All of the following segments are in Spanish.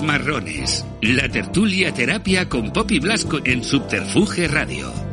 Marrones, la tertulia terapia con Poppy Blasco en Subterfuge Radio.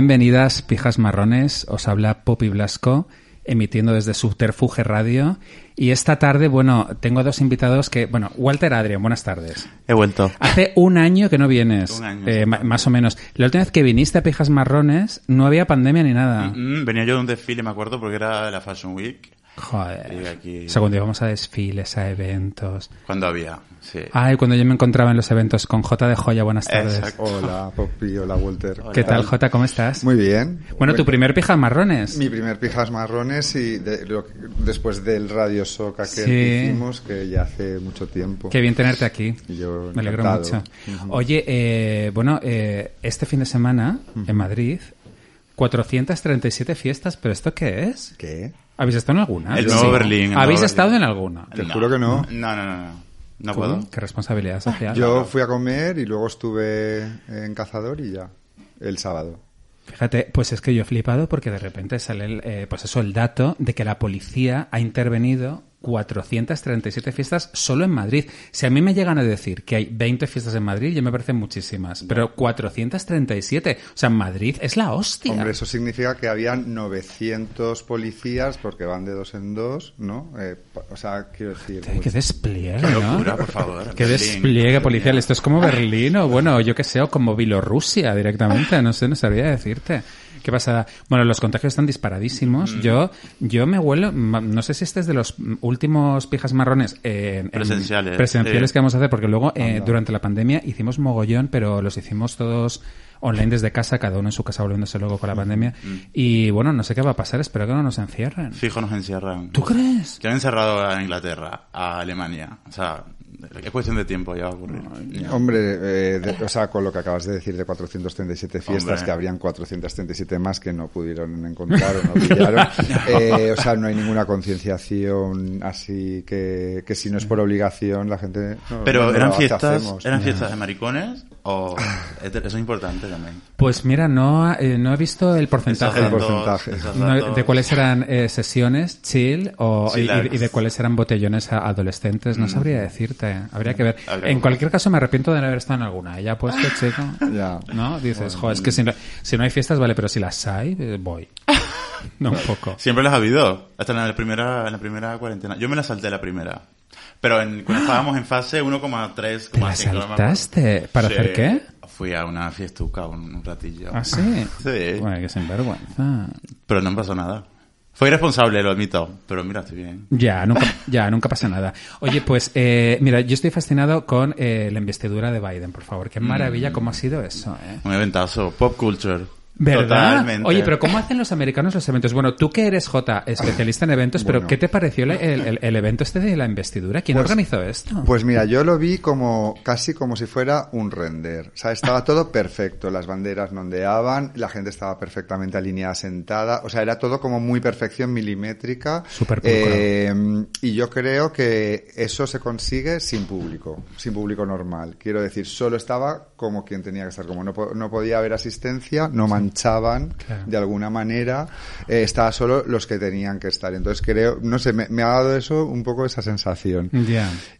Bienvenidas, pijas marrones. Os habla Poppy Blasco, emitiendo desde Subterfuge Radio. Y esta tarde, bueno, tengo dos invitados que, bueno, Walter Adrian, buenas tardes. He vuelto. Hace un año que no vienes, Un año, eh, sí. ma- más o menos. La última vez que viniste a Pijas Marrones no había pandemia ni nada. Mm, venía yo de un desfile, me acuerdo, porque era de la Fashion Week. Y Joder. aquí- O sea, cuando íbamos a desfiles, a eventos. Cuando había, sí. Ay, cuando yo me encontraba en los eventos con J de Joya, buenas tardes. Exacto. Hola, Poppy, hola, Walter. ¿Qué tal, J? ¿Cómo estás? Muy bien. Bueno, tu primer Pijas Marrones. Mi primer pijas marrones y de- lo que- después del Radio Soca que Sí. hicimos, que ya hace mucho tiempo. Qué bien tenerte aquí. Yo Me alegro encantado. mucho. Oye, eh, bueno, eh, este fin de semana en Madrid, 437 fiestas, pero ¿esto qué es? ¿Qué? ¿Habéis estado en alguna? El nuevo Berlín, el ¿Habéis nuevo estado Berlín. en alguna? Te juro que no. No, no, no, no. No ¿Tú? puedo. ¿Qué responsabilidad social? Yo fui a comer y luego estuve en Cazador y ya, el sábado. Fíjate, pues es que yo he flipado porque de repente sale el, eh, pues eso, el dato de que la policía ha intervenido 437 fiestas solo en Madrid. Si a mí me llegan a decir que hay 20 fiestas en Madrid, ya me parecen muchísimas. Pero 437, o sea, Madrid es la hostia. Hombre, eso significa que había 900 policías, porque van de dos en dos, ¿no? Eh, o sea, quiero decir... Qué, qué despliegue, Qué ¿no? locura, por favor. Qué Berlín, despliegue Berlín. policial. Esto es como Berlín o, bueno, yo qué sé, o como Bielorrusia directamente. No sé, no sabría decirte. ¿Qué pasa? Bueno, los contagios están disparadísimos. Yo yo me huelo, no sé si este es de los mm, últimos pijas marrones eh, en- Presenciales, presenciales que vamos a hacer, porque luego eh, durante la pandemia hicimos mogollón, pero los hicimos todos online desde casa, cada uno en su casa volviéndose luego con la pandemia. Y bueno, no sé qué va a pasar, espero que no nos encierren. Fijo nos encierran. ¿Tú crees? Que han encerrado a Inglaterra, a Alemania. O sea, es cuestión de tiempo, ya va a ocurrir. Hombre, eh, de- o sea, con lo que acabas de decir de 437 fiestas, Hombre. que habrían 437 más que no pudieron encontrar o no pillaron. eh, o sea, no hay ninguna concienciación así que, que si no es por obligación la gente... no, Pero no, eran ¿qué fiestas, hacemos? eran fiestas de maricones o eso es importante también. Pues mira, no, eh, no he visto el porcentaje. El porcentaje. esos No, de cuáles eran eh, sesiones chill o, y, de cuáles eran botellones a- adolescentes. No sabría decirte. Habría que ver. Habría En cualquier caso, me arrepiento de no haber estado en alguna. Ya puesto, chico. Ya. ¿No? Dices, joder, es que si no, si no hay fiestas, vale, pero si las hay, eh, voy. No, un poco. Siempre las ha habido. Hasta en la primera, en la primera cuarentena. Yo me la salté la primera. Pero en, cuando estábamos en fase 1,3, ¿Te la saltaste? ¿Para hacer qué? Fui a una fiestuca un, un ratillo. ¿Ah, sí? Sí. Bueno, que sinvergüenza. Pero no me pasó nada. Fue irresponsable, lo admito. Pero mira, estoy bien. Ya, nunca, ya, nunca pasa nada. Oye, pues, eh, mira, yo estoy fascinado con eh, la investidura de Biden, por favor. Qué maravilla cómo ha sido eso, ¿eh? Un eventazo. Pop culture. ¿Verdad? Totalmente. Oye, pero ¿cómo hacen los americanos los eventos? Bueno, tú que eres J, especialista en eventos, pero Bueno. ¿qué te pareció el, el- el evento este de la investidura? ¿Quién Pues- organizó esto? Pues mira, yo lo vi como casi como si fuera un render. O sea, estaba todo perfecto. Las banderas no ondeaban, la gente estaba perfectamente alineada, sentada. O sea, era todo como muy perfección milimétrica. Súper. Eh, y yo creo que eso se consigue sin público, sin público normal. Quiero decir, solo estaba como quien tenía que estar. Como no, no podía haber asistencia, no manchaban Claro. de alguna manera, eh, estaba solo los que tenían que estar. Entonces creo, no sé, me, me ha dado eso un poco esa sensación.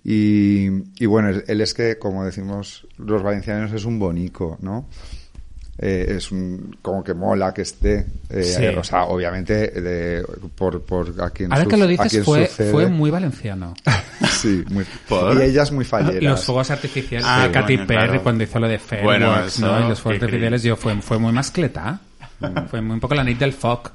Y, y bueno, él es que, como decimos los valencianos, es un bonico, ¿no? Eh, es un, como que mola que esté. eh, Sí. O sea, obviamente, de- por, por a quien Ahora su- que lo a dices, fue, sucede. fue muy valenciano. Sí, muy. ¿Por? Y ella es muy fallera. Los fuegos artificiales Ah, de Katy Perry claro. cuando hizo lo de Fairworks, Bueno, eso, ¿no? Y los fuegos artificiales yo fue, fue muy mascleta. fue muy un poco la nit del foc.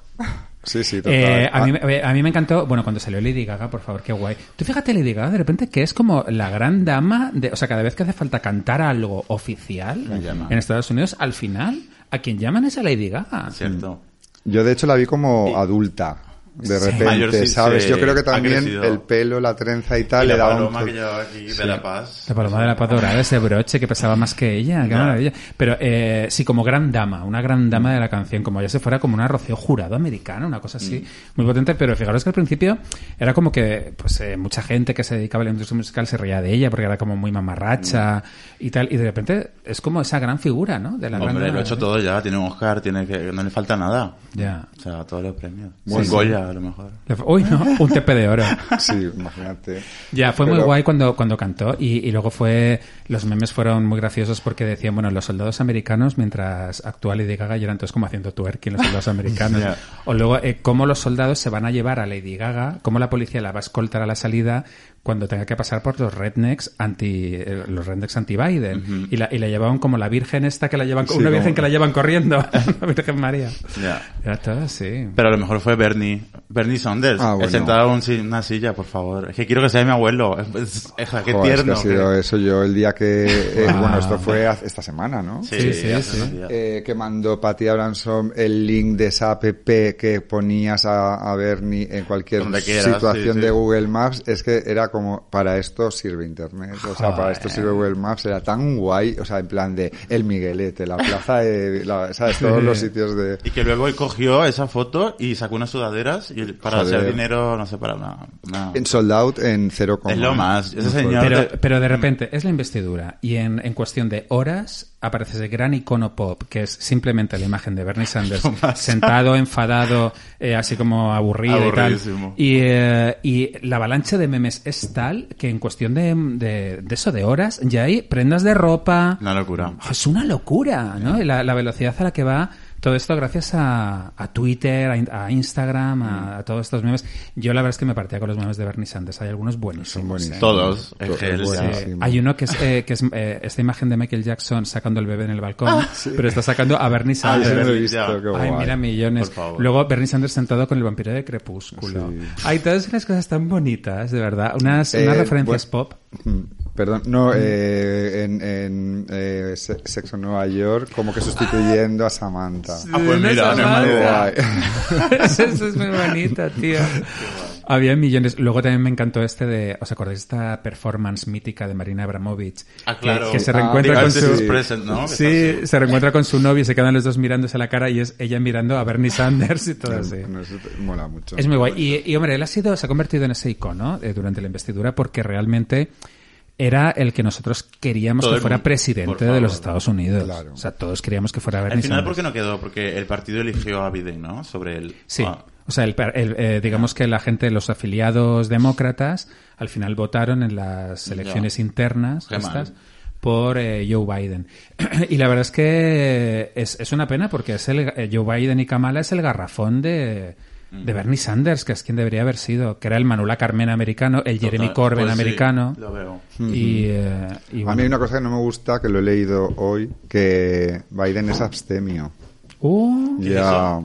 Sí, sí, total. Eh, a, Ah, mí, me- a mí me encantó, bueno, cuando salió Lady Gaga, por favor, qué guay. Tú fíjate Lady Gaga de repente que es como la gran dama, de, o sea, cada vez que hace falta cantar algo oficial en Estados Unidos, al final, a quien llaman es a Lady Gaga. Cierto. Yo, de hecho, la vi como adulta. De Sí. repente, Mayor, sí, ¿sabes? sí, Yo creo que también el pelo, la trenza y tal Y le la daba un paloma to- que llevaba aquí de La Paz. La paloma de la paz dorada, ese broche que pesaba más que ella, qué maravilla. Pero eh, sí, como gran dama, una gran dama de la canción, como ya se fuera como una Rocío Jurado americana, una cosa así, muy potente. Pero fijaros que al principio era como que pues eh, mucha gente que se dedicaba a la industria musical se reía de ella porque era como muy mamarracha y tal. Y de repente es como esa gran figura, ¿no? De la gran Hombre, dama. lo ha hecho todo ya. Tiene un Oscar, tiene que... No le falta nada. Ya. O sea, todos los premios. Bueno. Un Goya, a lo mejor. Uy, no, un tepe de oro. Sí, imagínate. Ya, fue muy Pero- guay cuando, cuando cantó y, y luego fue, los memes fueron muy graciosos porque decían, bueno, los soldados americanos mientras actúa Lady Gaga y eran todos como haciendo twerking los soldados americanos. Ya. O luego, eh, cómo los soldados se van a llevar a Lady Gaga, cómo la policía la va a escoltar a la salida cuando tenga que pasar por los rednecks anti, eh, los rednecks anti-Biden. y, la, y la llevaban como la virgen esta que la llevan, Sí, una como- virgen que la llevan corriendo, la Virgen María. Ya. Era todo así. Pero a lo mejor fue Bernie. Bernie Saunders. Ah, bueno. Sentado en una silla, por favor. Es que quiero que sea mi abuelo. Es, es- qué Joder, es que tierno. ha sido que- eso yo el día que... eh, Wow. Bueno, esto fue esta semana, ¿no? Sí, Sí, sí, sí. Eh, que mandó Patty Abramson el link de esa app que ponías a, a Bernie en cualquier quieras, situación sí, sí. de Google Maps, es que era como, para esto sirve Internet, o sea, para esto sirve Google Maps, era tan guay, o sea, en plan de El Miguelete, la plaza de, la- ¿sabes? Todos los sitios de... Y que luego él cogió esa foto y sacó unas sudaderas y para Joder. hacer dinero, no sé, para una... una- En sold out en cero Es lo más. Ese Muy señor- Pero, te- pero de repente es la investidura y en, en cuestión de horas aparece ese gran icono pop que es simplemente la imagen de Bernie Sanders sentado, enfadado, eh, así como aburrido y tal. Y, eh, y la avalancha de memes es tal que en cuestión de, de, de eso, de horas, ya hay prendas de ropa. Una locura. Es una locura, ¿no? La velocidad a la que va todo esto gracias a, a Twitter, a, in- a Instagram, a, a todos estos memes. Yo la verdad es que me partía con los memes de Bernie Sanders. Hay algunos buenísimos. Son buenísimos. ¿eh? Todos. Todo- Es que él- es Sí, buenísimo. hay uno que es, eh, que es eh, esta imagen de Michael Jackson sacando el bebé en el balcón, pero está sacando a Bernie Ah, Sanders. visto, qué Ay, mira millones. Por favor. Luego Bernie Sanders sentado con el vampiro de Crepúsculo. Sí. Hay todas unas cosas tan bonitas, de verdad. Unas, Eh, unas referencias bueno, pop. Mm, Perdón, no, eh, en, en eh, Se- Sexo en Nueva York, como que sustituyendo a Samantha. Ah, pues mira, no. Guay. Eso es muy bonita, tío. Había millones. Luego también me encantó este de. ¿Os acordáis de esta performance mítica de Marina Abramovich? Ah, Que- claro. Que, se Ah, reencuentra The con su. Sí, se reencuentra con su novio y se quedan los dos mirándose a la cara y es ella mirando a Bernie Sanders y todo así. No, eso te- mola mucho. Es muy guay. Y, y, hombre, él ha sido, se ha convertido en ese icono eh, durante la investidura porque realmente era el que nosotros queríamos Todo que fuera presidente de los Estados Unidos. Claro. O sea, todos queríamos que fuera Bernie Al final, Sanders. ¿por qué no quedó? Porque el partido eligió a Biden, ¿no? Sobre el... Sí. Ah, O sea, el, per- el, eh, digamos que la gente, los afiliados demócratas, al final votaron en las elecciones internas estas, por eh, Joe Biden. y la verdad es que es, es una pena porque es el, eh, Joe Biden y Kamala es el garrafón de, de Bernie Sanders, que es quien debería haber sido, que era el Manula Carmen americano, el Jeremy total. Corbyn Pues sí, americano. lo veo. Y, eh, y A mí hay una cosa que no me gusta, que lo he leído hoy, que Biden es abstemio. Uh, ¿Qué Ya,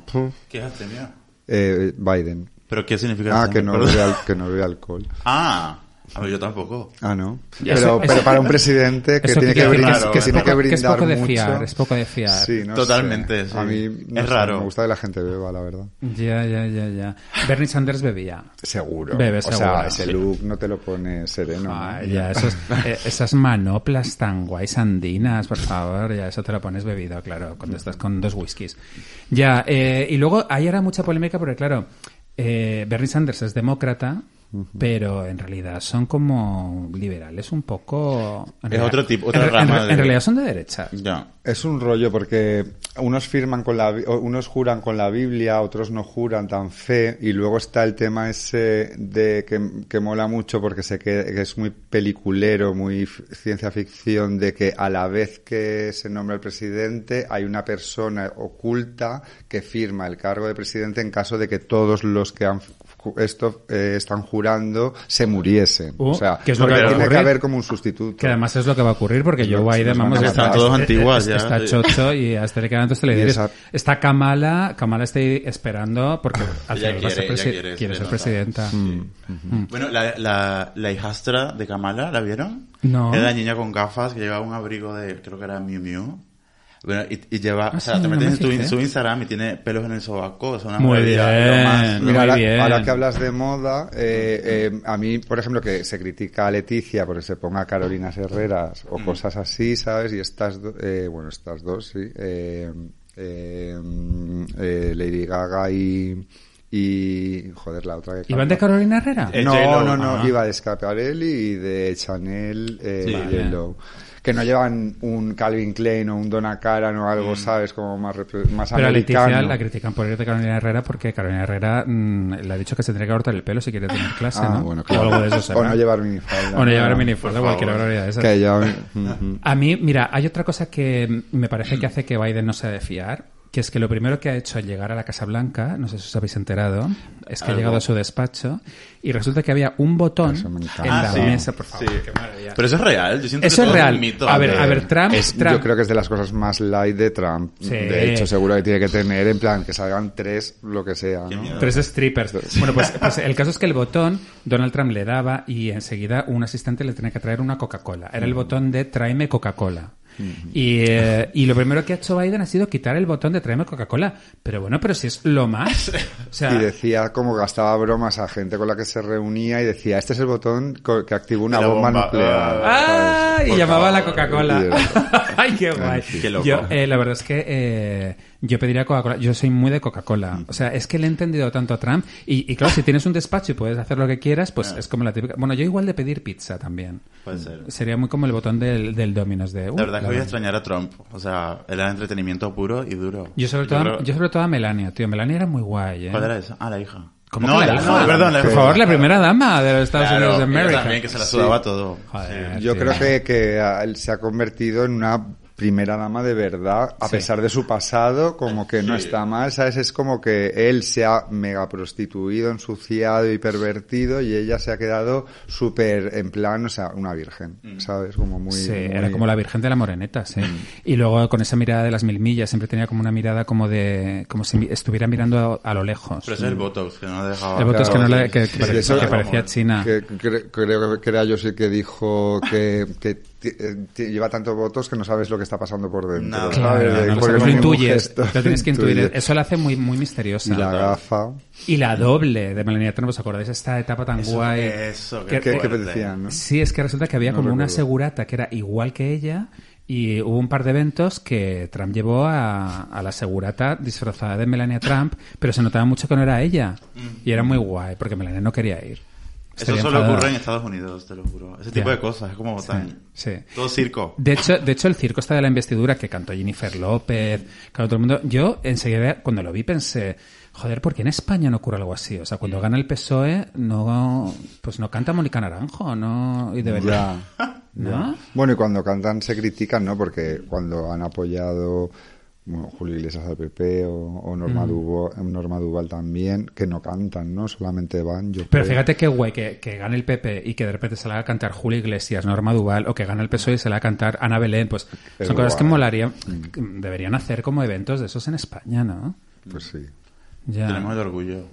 ¿Qué es abstemio? Eh, Biden. ¿Pero qué significa Ah, que no, bebe al- que no bebe alcohol. Ah, A ver, yo tampoco. Ah, no. Pero, eso- pero eso- para un presidente que Eso tiene que, decir brindar, claro, que es tiene poco- que que es brindar poco de mucho. fiar, es poco de fiar. Sí, no Totalmente, sé. sí. A mí no Es sé, raro. Me gusta que la gente beba, la verdad. Ya, ya, ya, ya. Bernie Sanders bebía. Seguro. Bebe, o seguro. sea, ese look no te lo pone sereno. ¿no? Ay, ya, esos, eh, esas manoplas tan guays andinas, por favor, ya eso te lo pones bebido, claro, cuando estás con dos whiskies. Ya, eh, y luego ahí era mucha polémica porque, claro, eh, Bernie Sanders es demócrata, pero en realidad son como liberales un poco... en Es realidad- otro tipo- otra en, rama en- de- en realidad son de derechas. Ya. Es un rollo porque unos firman con la, unos juran con la Biblia, otros no juran tan fe, y luego está el tema ese de que, que mola mucho porque sé que, que es muy peliculero, muy ciencia ficción, de que a la vez que se nombra el presidente hay una persona oculta que firma el cargo de presidente en caso de que todos los que han esto eh, están jurando se muriesen. Uh, o sea, ¿qué es lo que porque va a tiene que ocurrir? haber como un sustituto. Que además es lo que va a ocurrir porque Joe Biden, vamos, a está, matar. Están todos eh, antiguas eh, ya, está chocho y a este le quedan esa- Está Kamala, Kamala está ahí esperando porque al Ella final va a ser, quiere, ella presi- quiere, quiere se ser presidenta. Mm. Bueno, la, la, la hijastra de Kamala, ¿la vieron? No. Era la niña con gafas que llevaba un abrigo de, creo que era Miu Miu. Bueno, y, y lleva, Ah, o sea, sí, te no metes me en tu, fijé. en su Instagram y tiene pelos en el sobaco. O sea, una Muy bien. más- Muy Mira, ahora, bien. ahora que hablas de moda, eh, eh, a mí, por ejemplo, que se critica a Leticia porque se ponga Carolinas Herreras o cosas así, ¿sabes? Y estas, do- eh, bueno, estas dos, sí. Eh, eh, eh, Lady Gaga y, y, joder, la otra que ¿Iban de. Carolina Herrera? Eh, No, no, no, iba de Scaparelli y de Chanel eh, Sí. Que no llevan un Calvin Klein o un Donna Karan o algo, Mm. ¿sabes? Como más, más Pero a Leticia americano. la critican por ir de Carolina Herrera porque Carolina Herrera mm, le ha dicho que se tendría que cortar el pelo si quiere tener clase, Ah, ¿no? bueno, O algo de eso será. O no llevar minifalda. O no llevar minifalda, cualquier barbaridad de esas. Que. Ujú. A mí, mira, hay otra cosa que me parece que hace que Biden no sea de fiar, que es que lo primero que ha hecho al llegar a la Casa Blanca, no sé si os habéis enterado, es que ha llegado a su despacho y resulta que había un botón en Ah, la sí. mesa, por favor. Sí. qué maravilla. Pero eso es real. Yo siento Eso que es real. un mito. A ver, a ver, Trump, Es- Trump- Yo creo que es de las cosas más light de Trump. Sí. De hecho, seguro que tiene que tener, en plan, que salgan tres, lo que sea, ¿no? Tres strippers. Bueno, pues, pues el caso es que el botón Donald Trump le daba y enseguida un asistente le tenía que traer una Coca-Cola. Era el botón de tráeme Coca-Cola. Y, eh, y lo primero que ha hecho Biden ha sido quitar el botón de tráeme Coca-Cola. Pero bueno, pero si es lo más. O sea, Y decía como gastaba bromas a gente con la que se reunía y decía, este es el botón que activó una bomba, bomba. nuclear. ¡Ah! Y llamaba a la. Coca-Cola. ¡Ay, qué guay! Qué loco. Yo, eh, la verdad es que eh, yo pediría Coca-Cola. Yo soy muy de Coca-Cola. O sea, es que le he entendido tanto a Trump. Y, y claro, si tienes un despacho y puedes hacer lo que quieras, pues Ah. es como la típica... Bueno, yo igual de pedir pizza también. Puede ser. Sería muy como el botón del, del Domino's de... uh, La verdad es que voy a extrañar a Trump. O sea, era entretenimiento puro y duro. Yo sobre, todo, creo- yo sobre todo a Melania, tío. Melania era muy guay, ¿eh? ¿Cuál era esa? Ah, la hija. ¿Cómo no, que la la- hija? no, perdón, la Por favor, la primera dama de los Estados Claro, Unidos de América. también, que se la Sí. sudaba todo. Joder. Sí. Yo tío. creo que, que a él se ha convertido en una primera dama de verdad, a Sí. pesar de su pasado, como que no está mal, ¿sabes? Es como que él se ha mega prostituido, ensuciado y pervertido y ella se ha quedado súper en plan, o sea, una virgen, ¿sabes? Como muy... Sí, muy- era como la Virgen de la Moreneta, sí. Mm. Y luego con esa mirada de las mil millas, siempre tenía como una mirada como de... como si estuviera mirando a, a lo lejos. Pero es el Botox, que no dejaba... El Botox que, no le- que, que parecía china. Que, cre- creo que era yo sí que dijo que, eh, lleva tanto votos que no sabes lo que está pasando por dentro. No, De- no lo intuyes, lo tienes que intuir. Eso la hace muy, muy misteriosa. Y la gafa. Y la doble de Melania Trump, ¿os acordáis? Esta etapa tan Eso, guay. eso, Que- qué ¿Qué, qué fuerte. decían, no? Sí, es que resulta que había No como una segurata que era igual que ella y hubo un par de eventos que Trump llevó a, a la segurata disfrazada de Melania Trump, pero se notaba mucho que no era ella. Y era muy guay porque Melania no quería ir. Eso solo enfadada. ocurre en Estados Unidos, te lo juro. Ese tipo de cosas, es como tan... sí. Todo circo. De hecho, de hecho, el circo está de la investidura que cantó Jennifer López, cantó todo el mundo. Yo enseguida, cuando lo vi, pensé, joder, ¿por qué en España no ocurre algo así? O sea, cuando gana el PSOE, no, pues no canta Mónica Naranjo, no, y debería, Ya. ¿no? Bueno, y cuando cantan se critican, ¿no? Porque cuando han apoyado bueno, Julio Iglesias al PP o, o Norma, Mm. Duvo- Norma Duval también, que no cantan, ¿no? Solamente van, yo Pero creo. fíjate qué guay que, que gane el PP y que de repente se la haga cantar Julio Iglesias, Norma Duval, o que gane el PSOE y se la haga cantar Ana Belén, pues son cosas que guay. molarían, deberían hacer como eventos de esos en España, ¿no? Pues sí. Ya. Tenemos el orgullo.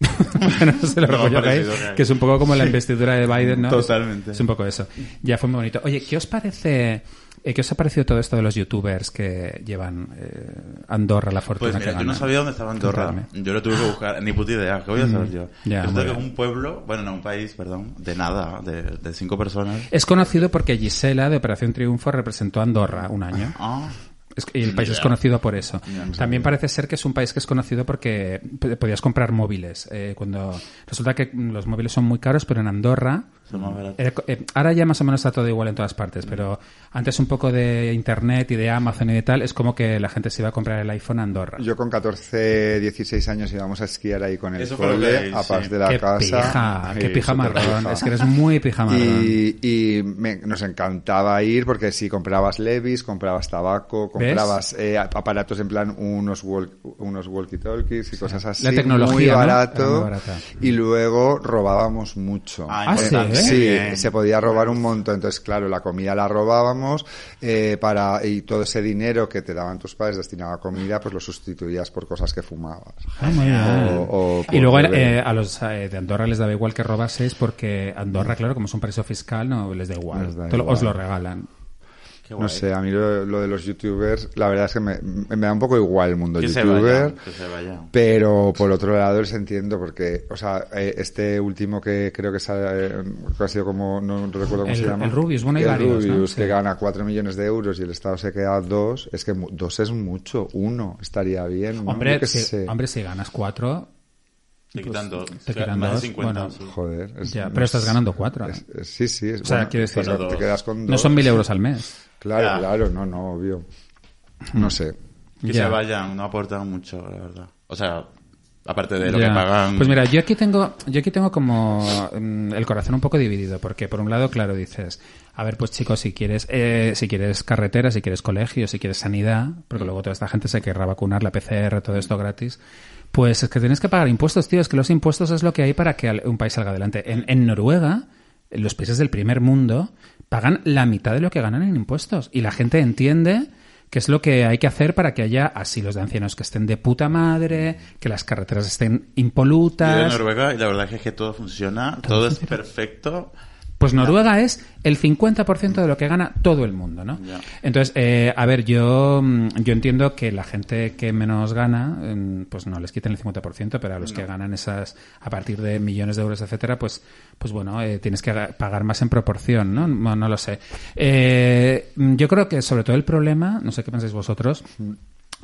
bueno, no sé el orgullo parecido gay. que es un poco como la investidura de Biden, ¿no? Totalmente. Es, es un poco eso. Ya fue muy bonito. Oye, ¿qué os parece, qué os ha parecido todo esto de los youtubers que llevan eh, Andorra la fortuna Pues mira, que yo no sabía dónde estaba Andorra. Yo lo tuve que buscar, ni puta idea. ¿Qué voy a saber yo? ya, Resulta que es un pueblo, bueno, no, un país, perdón, de nada, de, de cinco personas. Es conocido porque Gisela de Operación Triunfo representó a Andorra un año. Ah, Es y el país es conocido por eso. No También parece ser que es un país que es conocido porque podías comprar móviles. Eh, cuando resulta que mm, los móviles son muy caros, pero en Andorra son más baratos. era co- eh, ahora ya más o menos está todo igual en todas partes, pero antes un poco de internet y de Amazon y de tal es como que la gente se iba a comprar el iPhone a Andorra. Yo con 14, 16 años íbamos a esquiar ahí con el Eso cole, a sí. paz de la qué casa. pija, qué Sí, pija marrón. pija. Es que eres muy pija marrón. Y, y me- nos encantaba ir porque si comprabas Levis, comprabas tabaco, comprabas eh, aparatos en plan unos walk- unos walkie-talkies y cosas así. La tecnología, muy barato. Era muy barata. Y luego robábamos mucho. Ah, Ah, importante. ¿Sí? Sí, Bien. se podía robar un montón. Entonces, claro, la comida la robábamos eh, para y todo ese dinero que te daban tus padres destinado a comida, pues lo sustituías por cosas que fumabas. Ah. O- o y luego eh, a los eh, de Andorra les daba igual que robaseis porque Andorra, claro, como es un paraíso fiscal, no les da igual. Les da Te lo- igual. Os lo regalan. Qué No sé, a mí lo, lo de los youtubers, la verdad es que me, me da un poco igual el mundo Que se youtuber. vayan, que se vayan. Pero por otro lado les entiendo porque, o sea, eh, este último que creo que, sa- eh, que ha sido como, no recuerdo cómo El- se llama. el Rubius, bueno, hay el varios, ¿no? Rubius, Sí. que gana 4 millones de euros y el Estado se queda 2. Es que mu- dos es mucho, uno estaría bien. ¿no? Hombre, qué si, hombre, si ganas cuatro, Te quitan dos. te quitan Más de dos, 50. bueno. sí. Joder. es- ya, pero estás ganando cuatro. ¿eh? es- es- sí, sí. Es, O sea, bueno, quiero decir, pues Pero te quedas con dos. no son mil euros al mes. Claro, Ya. claro, no, no, obvio. No sé. Que Ya. se vayan, no aportan mucho, la verdad. O sea, aparte de lo Ya. que pagan. Pues mira, yo aquí tengo, yo aquí tengo como mm, el corazón un poco dividido, porque por un lado, claro, dices, a ver, pues chicos, si quieres, eh, si quieres carretera, si quieres colegio, si quieres sanidad, porque luego toda esta gente se querrá vacunar, la PCR, todo esto gratis, pues es que tienes que pagar impuestos, tío, es que los impuestos es lo que hay para que un país salga adelante. En, en Noruega, en los países del primer mundo, pagan la mitad de lo que ganan en impuestos, y la gente entiende que es lo que hay que hacer para que haya asilos de ancianos que estén de puta madre, que las carreteras estén Yo de impolutas. Noruega y la verdad es que todo funciona, todo es perfecto. Pues Noruega es el 50% de lo que gana todo el mundo, ¿no? Entonces, eh, a ver, yo, mm, yo entiendo que la gente que menos gana, mm, pues no les quiten el 50%, pero a los que ganan esas, a partir de millones de euros, etcétera, pues, pues bueno, eh, tienes que ga- pagar más en proporción, ¿no? No, no lo sé. Eh, mm, yo creo que sobre todo el problema, no sé qué pensáis vosotros,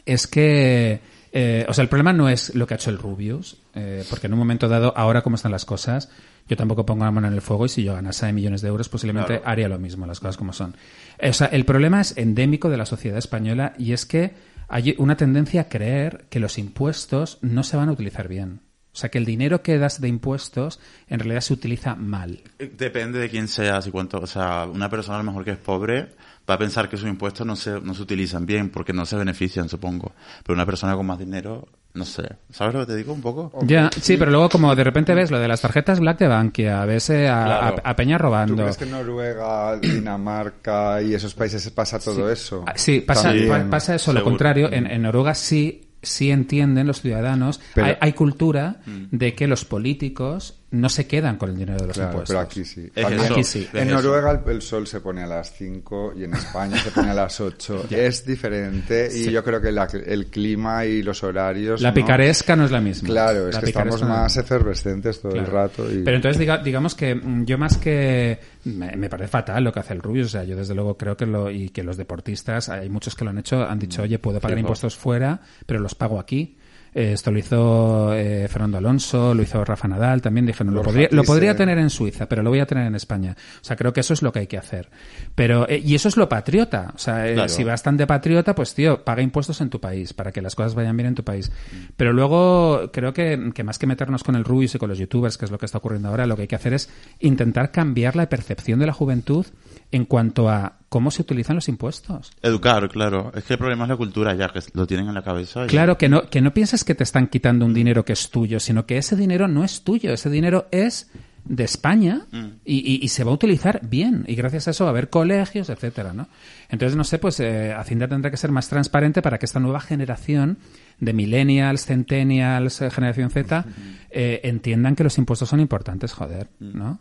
es que, eh, o sea, el problema no es lo que ha hecho el Rubius, eh, porque en un momento dado, ahora como están las cosas, yo tampoco pongo la mano en el fuego y si yo ganase millones de euros, posiblemente Claro. haría lo mismo, las cosas como son. O sea, el problema es endémico de la sociedad española y es que hay una tendencia a creer que los impuestos no se van a utilizar bien. O sea, que el dinero que das de impuestos en realidad se utiliza mal. Depende de quién seas y cuánto. O sea, una persona a lo mejor que es pobre va a pensar que sus impuestos no se, no se utilizan bien porque no se benefician, supongo. Pero una persona con más dinero, no sé. ¿Sabes lo que te digo un poco? Ya, sí, pero luego como de repente ves lo de las tarjetas Black de Bankia, ves eh, a, Claro. a- a Peña ¿Tú robando. crees que en Noruega, Dinamarca y esos países pasa todo eso? Ah, Sí, pasa, pa- pasa eso, lo contrario. En, en Noruega sí, sí entienden los ciudadanos. Pero- hay, hay cultura de que los políticos no se quedan con el dinero de los Claro, impuestos. pero aquí sí. Es También- eso, Aquí sí. es En. Noruega el, el sol se pone a las 5 y en España se pone a las 8. es diferente y yo creo que la- el clima y los horarios... La ¿no? picaresca no es la misma. Claro, es La que estamos no- más efervescentes todo el rato. Y... Pero entonces diga- digamos que mm, yo más que me, me parece fatal lo que hace el Rubius, o sea, yo desde luego creo que lo y que los deportistas, hay muchos que lo han hecho, han dicho, oye, puedo pagar impuestos fuera, pero los pago aquí. Eh, esto lo hizo eh, Fernando Alonso, lo hizo Rafa Nadal, también dijeron, lo podría, lo podría Thyssen. tener en Suiza, pero lo voy a tener en España. O sea, creo que eso es lo que hay que hacer. Pero, eh, y eso es lo patriota. O sea, eh, Claro. si vas tan de patriota, pues tío, paga impuestos en tu país, para que las cosas vayan bien en tu país. Pero luego, creo que, que más que meternos con el Rubius y con los youtubers, que es lo que está ocurriendo ahora, lo que hay que hacer es intentar cambiar la percepción de la juventud en cuanto a cómo se utilizan los impuestos. Educar, claro. Es que el problema es la cultura ya, que lo tienen en la cabeza. y- Claro, que no, que no pienses que te están quitando un dinero que es tuyo, sino que ese dinero no es tuyo, ese dinero es de España y, y- y se va a utilizar bien y gracias a eso va a haber colegios, etcétera, ¿no? Entonces, no sé, pues eh, Hacienda tendrá que ser más transparente para que esta nueva generación de millennials, centennials, eh, generación Z, eh, entiendan que los impuestos son importantes, joder, ¿no?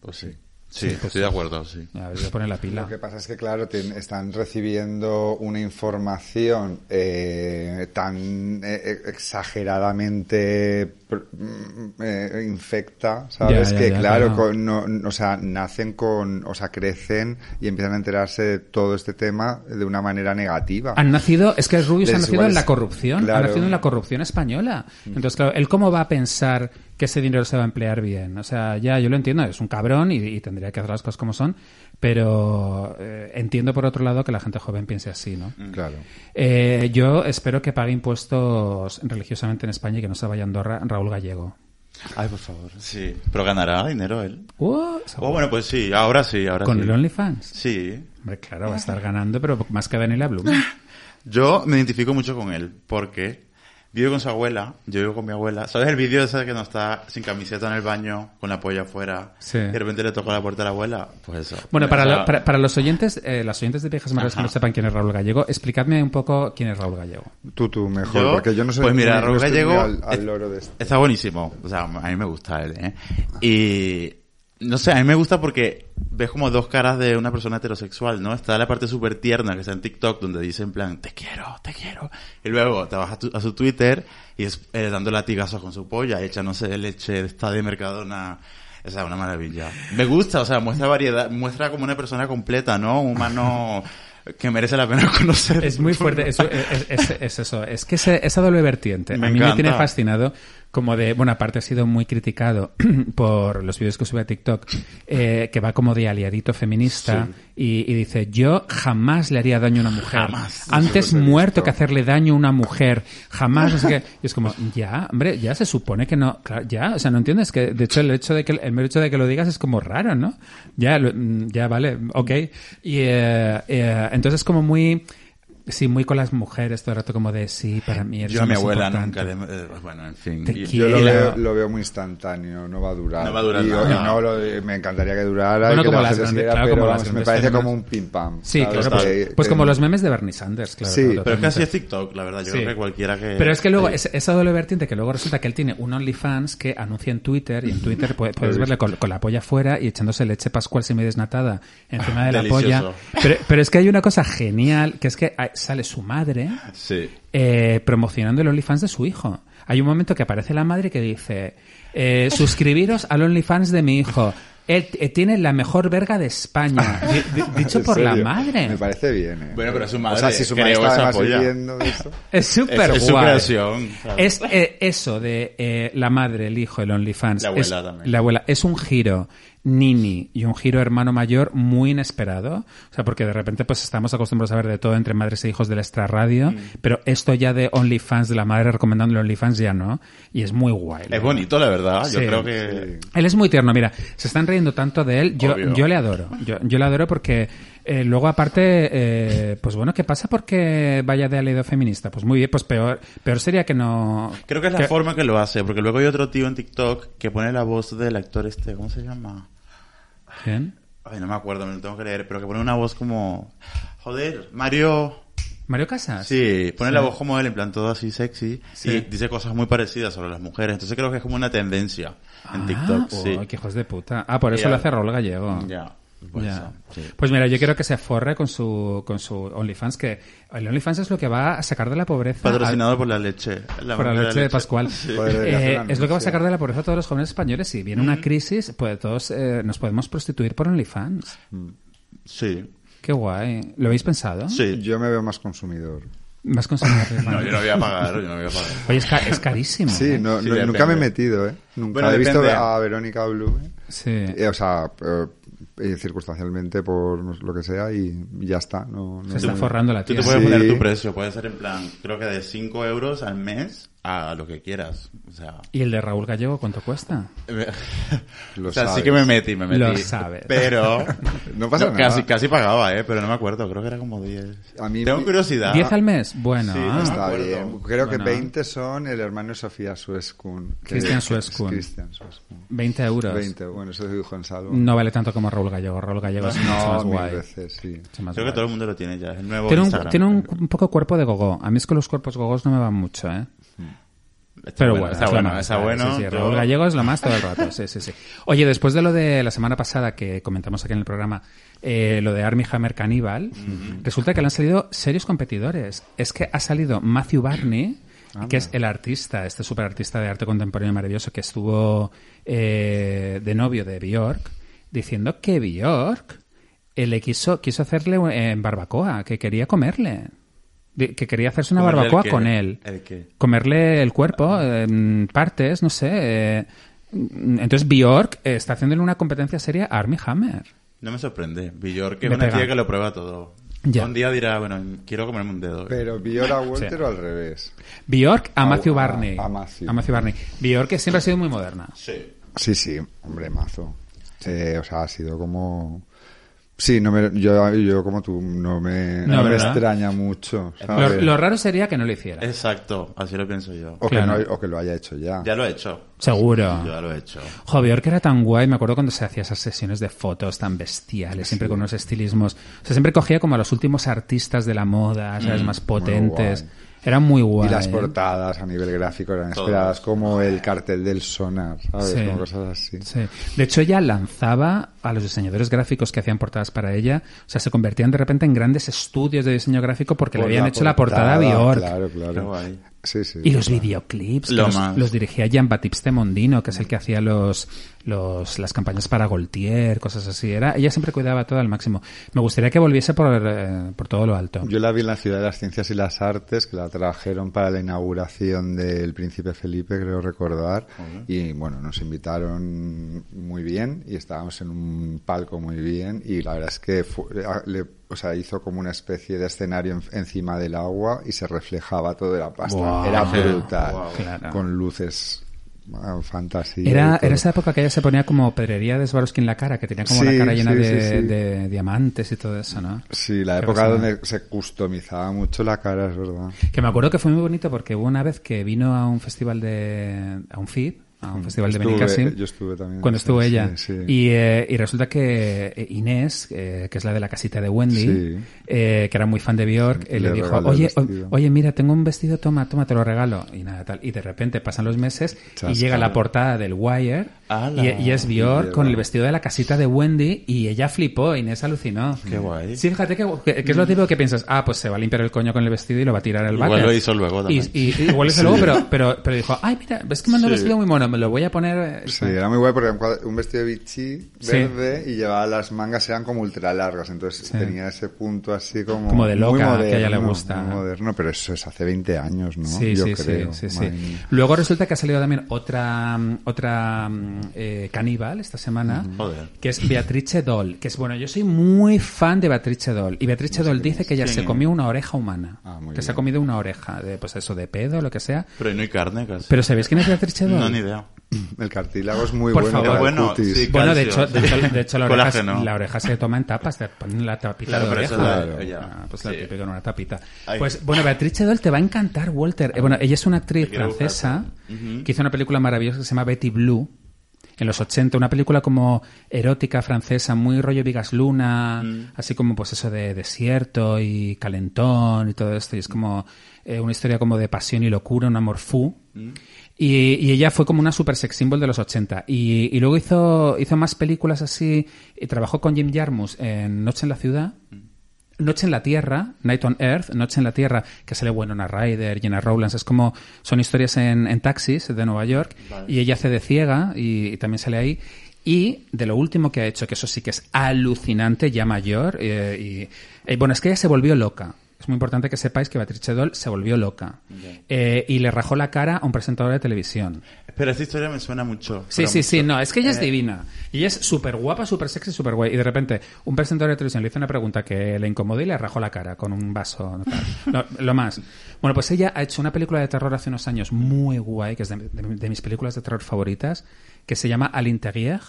Pues sí. Sí, pues estoy de acuerdo, sí. A ver, voy a poner la pila. Lo que pasa es que, claro, están recibiendo una información eh, tan eh, eh, exageradamente mm, eh, infecta, ¿sabes? Ya, ya, que, ya, claro, con- no- no- o sea, nacen con, o sea, crecen y empiezan a enterarse de todo este tema de una manera negativa. Han nacido, es que Rubius ha nacido en la corrupción, ha Claro. nacido en la corrupción española. Entonces, claro, él cómo va a pensar que ese dinero se va a emplear bien. O sea, ya yo lo entiendo, es un cabrón y, y tendría que hacer las cosas como son, pero eh, entiendo por otro lado que la gente joven piense así, ¿no? Claro. Eh, yo espero que pague impuestos religiosamente en España y que no se vaya a Andorra Raúl Gallego. Ay, por favor. Sí. Pero ganará dinero él. Uh, Oh, bueno, pues sí, ahora sí, ahora Con sí. el OnlyFans. Sí. Hombre, claro, va a estar ganando, pero más que Daniela Blum. Yo me identifico mucho con él, porque vive con su abuela, yo vivo con mi abuela. ¿Sabes el vídeo ese que no está sin camiseta en el baño, con la polla afuera, Sí. y de repente le toca la puerta a la abuela? Pues eso. Bueno, para, O sea, lo- para, para los oyentes, eh, las oyentes de Viejas Mareas que no sepan quién es Raúl Gallego, explicadme un poco quién es Raúl Gallego. Tú, tú, mejor, Yo, porque yo no soy pues mira, Raúl Gallego al, al es- loro de esto. Está buenísimo. O sea, a mí me gusta él, ¿eh? Y no sé, a mí me gusta porque ves como dos caras de una persona heterosexual, ¿no? Está la parte súper tierna que está en TikTok donde dice en plan, te quiero, te quiero. Y luego te vas a, tu- a su Twitter y es eh, dando latigazos con su polla, echándose leche esta de Mercadona. O sea, una maravilla. Me gusta, o sea, muestra variedad, muestra como una persona completa, ¿no? Un humano que merece la pena conocer. Es muy fuerte, es, es- es- es eso, es que ese- esa doble vertiente Me a mí me tiene fascinado como de, bueno, aparte ha sido muy criticado por los vídeos que sube a TikTok, eh, que va como de aliadito feminista y, y dice, yo jamás le haría daño a una mujer. Jamás. Antes muerto que hacerle daño a una mujer. Jamás. Y es como, ya, hombre, ya se supone que no, claro, ya, o sea, no entiendes que, de hecho, el hecho de que, el mero hecho de que lo digas es como raro, ¿no? Ya, lo- mm, ya, vale, ok. Y, eh, eh, entonces es como muy, sí, muy con las mujeres todo el rato como de, sí, para mí eres Yo a mi abuela importante. nunca le... eh, bueno, en fin. Te Y- quiero. Yo lo veo, lo veo muy instantáneo, no va a durar. No va a durar y, nada. y no lo- me encantaría que durara Bueno, y que como la las grandes- siguiera, claro, pero como las vamos, me grandes parece como un pim pam. Sí, claro, pues, Que- pues que- como los memes de Bernie Sanders, claro. Sí. Pero es que así es TikTok, la verdad. Yo Sí. creo que cualquiera que... Pero es que luego, es- esa doble vertiente que luego resulta que él tiene un OnlyFans que anuncia en Twitter y en Twitter pu- puedes verle con, con la polla fuera y echándose leche pascual semidesnatada encima de la Delicioso. polla. Pero, pero es que hay una cosa genial, que es que ah, sale su madre Sí. eh, promocionando el OnlyFans de su hijo. Hay un momento que aparece la madre que dice, eh, suscribiros al OnlyFans de mi hijo. Él eh, tiene la mejor verga de España. Di- di- dicho ¿En por la madre. Me parece bien, ¿eh? Bueno, pero su madre O sea, si su madre está viviendo eso. Es súper Es, es guay. Es eh, eso de eh, la madre, el hijo, el OnlyFans. La abuela es, también. La abuela. Es un giro nini y un giro hermano mayor muy inesperado. O sea, porque de repente pues estamos acostumbrados a ver de todo entre madres e hijos del extra radio, Mm. pero esto ya de OnlyFans, de la madre recomendando el OnlyFans ya no. Y es muy guay. Es bonito, la verdad. Yo creo que... Él es muy tierno, mira, se están riendo tanto de él, yo, Obvio. yo le adoro, yo, yo le adoro porque eh, luego aparte, eh, pues bueno, ¿qué pasa porque vaya de aliado feminista? Pues muy bien, pues peor, peor sería que no... Creo que es la que- forma que lo hace, porque luego hay otro tío en TikTok que pone la voz del actor este, ¿cómo se llama? ¿Quién? Ay, no me acuerdo, me lo tengo que leer, pero que pone una voz como... Joder, Mario... Mario Casas. Sí, pone Sí. la voz como él, en plan todo así sexy, Sí. y dice cosas muy parecidas sobre las mujeres. Entonces creo que es como una tendencia en Ah, TikTok, oh, sí. qué hijos de puta. Ah, por eso Ya. lo hace Raúl Gallego. Ya, pues sí. Pues mira, yo quiero que se forre con su, con su OnlyFans, que el OnlyFans es lo que va a sacar de la pobreza. Patrocinado por la leche. por la leche de Pascual. Eh, es lo que va a sacar de la pobreza a todos los jóvenes españoles. Si viene una crisis, pues todos eh, nos podemos prostituir por OnlyFans. Sí, Qué guay. ¿Lo habéis pensado? sí. Yo me veo más consumidor. Más consumidor. No, yo no voy a pagar, yo no voy a pagar. Oye, es, ca- es carísimo. Sí, ¿eh? no, Sí, no- depende. nunca me he metido, ¿eh? Nunca Bueno, he visto depende. a Verónica Blume. Sí. eh, o sea, eh, circunstancialmente por lo que sea y ya está. No, no Se está me- forrando la Tú tía. te puedes Sí. poner tu precio, puede ser en plan, creo que de 5 euros al mes a lo que quieras. O sea, ¿Y el de Raúl Gallego cuánto cuesta? Lo o sea sí sabes. que me metí, me metí. Lo sabes. Pero... No pasa nada. Casi, casi pagaba, ¿eh? Pero no me acuerdo, creo que era como 10. A mí Tengo mi- curiosidad. ¿10 al mes? Bueno. Sí, ah. me Está acuerdo. bien. Creo que Bueno. 20 son el hermano de Sofía Sueskun. que- Cristian Sueskun. Cristian Sueskun. 20 euros. 20, bueno, eso dijo en salvo. No vale tanto como Raúl Gallego. Raúl Gallego es mucho No, más mil guay. veces, sí. Mucho más Creo que guay. todo el mundo lo tiene ya. Es nuevo Tiene un, Instagram. tiene un, un poco cuerpo de gogo. A mí es que los cuerpos gogos no me van mucho, ¿eh? Pero bueno, bueno, está bueno, más, está bueno. Sí, sí, Raúl Gallego es lo más todo el rato. Sí, sí, sí. Oye, después de lo de la semana pasada que comentamos aquí en el programa, eh, lo de Armie Hammer Cannibal, resulta que le han salido serios competidores. Es que ha salido Matthew Barney, que es el artista, este superartista de arte contemporáneo maravilloso que estuvo eh, de novio de Bjork, diciendo que Bjork eh, le quiso, quiso hacerle eh, en barbacoa, que quería comerle. Que quería hacerse una ¿Comerle el barbacoa qué? con él ¿El qué? comerle el cuerpo, en partes, no sé. eh, entonces Bjork está haciéndole una competencia seria a Armie Hammer. No me sorprende. Bjork es Me una pega. tía que lo prueba todo. Ya. Un día dirá, bueno, quiero comerme un dedo. Pero ¿vio a Walter Sí. o al revés? Bjork a A- Matthew a- Barney. a Matthew. Barney. Bjork que siempre ha sido muy moderna. Sí. Sí, sí, hombre, mazo. Eh, o sea, ha sido como... Sí, no me, yo, yo como tú, no me, No, no me extraña mucho. Lo, lo raro sería que no lo hiciera. Exacto, así lo pienso yo. o, claro. que no, o que lo haya hecho ya. Ya lo he hecho. Seguro. Yo ya lo he hecho. Jo, Bjork era tan guay, me acuerdo cuando se hacía esas sesiones de fotos tan bestiales, siempre con unos estilismos. O sea, siempre cogía como a los últimos artistas de la moda, ¿sabes? Más potentes. guay. Era muy guay. y las ¿eh? portadas a nivel gráfico eran Todas. esperadas como el cartel del sonar, ¿sabes? Sí. Como cosas así. Sí. De hecho, ella lanzaba a los diseñadores gráficos que hacían portadas para ella, o sea, se convertían de repente en grandes estudios de diseño gráfico porque le habían la hecho la portada a Bjork. Claro, claro. Sí, sí. Y los videoclips, Lo los, dirigía Jean Baptiste Mondino, que es el que hacía los, los, las campañas para Gaultier, cosas así. Era, ella siempre cuidaba todo al máximo. Me gustaría que volviese por, eh, por todo lo alto. Yo la vi en la Ciudad de las Ciencias y las Artes, que la trajeron para la inauguración del Príncipe Felipe, creo recordar. Y bueno, nos invitaron muy bien y estábamos en un palco muy bien. Y la verdad es que fu- a- le- o sea, hizo como una especie de escenario en- encima del agua y se reflejaba todo de la pasta. Era brutal. Claro. Con luces, ah, fantasía. Era, era esa época que ella se ponía como pedrería de Swarovski en la cara, que tenía como Sí, la cara llena sí, de, sí, de diamantes y todo eso, ¿no? Sí, la época donde se customizaba mucho la cara, es verdad. Que me acuerdo que fue muy bonito porque hubo una vez que vino a un festival de... a un FIB, a un festival de Benicassim. yo estuve también. Cuando estuvo sí, ella. sí. Y, eh, y resulta que eh, Inés, eh, que es la de la casita de Wendy, Sí. eh, que era muy fan de Bjork, Sí, eh, le, le dijo, oye, o- vestido". oye, mira, tengo un vestido, toma, toma, te lo regalo. Y nada, tal. Y de repente pasan los meses y llega la portada del Wire y, y es Bjork con el vestido de la casita de Wendy y ella flipó, Inés alucinó. Qué guay. Sí, fíjate que, que- que es lo típico que piensas, ah, pues se va a limpiar el coño con el vestido y lo va a tirar al Igual váter. lo hizo luego también. y- y igual lo hizo luego, pero, pero, pero dijo, ay, mira, ves que me han dado un Sí. vestido muy mono, me lo voy a poner. eh, Sí, era muy guay porque era un cuadro- un vestido de bichi Sí. verde y llevaba las mangas eran como ultra largas, entonces Sí. tenía ese punto así como Como de muy loca, que a ella le moderno, gusta. muy moderno, pero eso es hace 20 años, ¿no? Sí, Yo sí, creo. sí, sí, sí. Luego resulta que ha salido también otra otra eh, caníbal esta semana, Joder. que es Beatrice Doll, que es bueno, yo soy muy fan de Beatrice Doll y Beatrice Doll dice que ella ¿Quién se comió una oreja humana, Ah, muy que se ha bien. comido una oreja de pues eso de pedo, lo que sea. Pero no hay carne casi. Pero ¿sabéis quién es Beatrice Doll? No, ni idea. El cartílago es muy Por bueno favor. Bueno, sí, Bueno, de hecho, de hecho, de hecho la, oreja, Colágeno. la oreja se toma en tapas, te ponen la tapita Claro, de oreja. Claro. Ah, pues la típica en una tapita. Ay. Pues bueno, Beatrice Doll te va a encantar, Walter. Eh, bueno, ella es una actriz francesa que hizo una película maravillosa que se llama Betty Blue en los 80, una película como erótica francesa, muy rollo Vigas Luna, Mm. así como pues eso de desierto y calentón y todo esto, y es como eh, una historia como de pasión y locura, un amor fou. Mm. Y, y ella fue como una super sex symbol de los 80. Y, y luego hizo, hizo más películas así. Y trabajó con Jim Jarmus en Noche en la Ciudad. Noche en la Tierra, Night on Earth, Noche en la Tierra, que sale Winona Ryder, Jenna Rowlands, es como, son historias en, en taxis de Nueva York, y ella hace de ciega, y, y también sale ahí, y de lo último que ha hecho, que eso sí que es alucinante, ya mayor, eh, y, eh, bueno, es que ella se volvió loca, es muy importante que sepáis que Beatrice Doll se volvió loca eh, y le rajó la cara a un presentador de televisión. Pero esta historia me suena mucho. Sí, sí, sí, no, es que ella es Eh, divina. Y ella es súper guapa, súper sexy, súper guay. Y de repente, un presentador de televisión le hizo una pregunta que le incomodó y le rajó la cara con un vaso. no lo más. Bueno, pues ella ha hecho una película de terror hace unos años muy guay, que es de, de- de mis películas de terror favoritas, que se llama Al Interieur,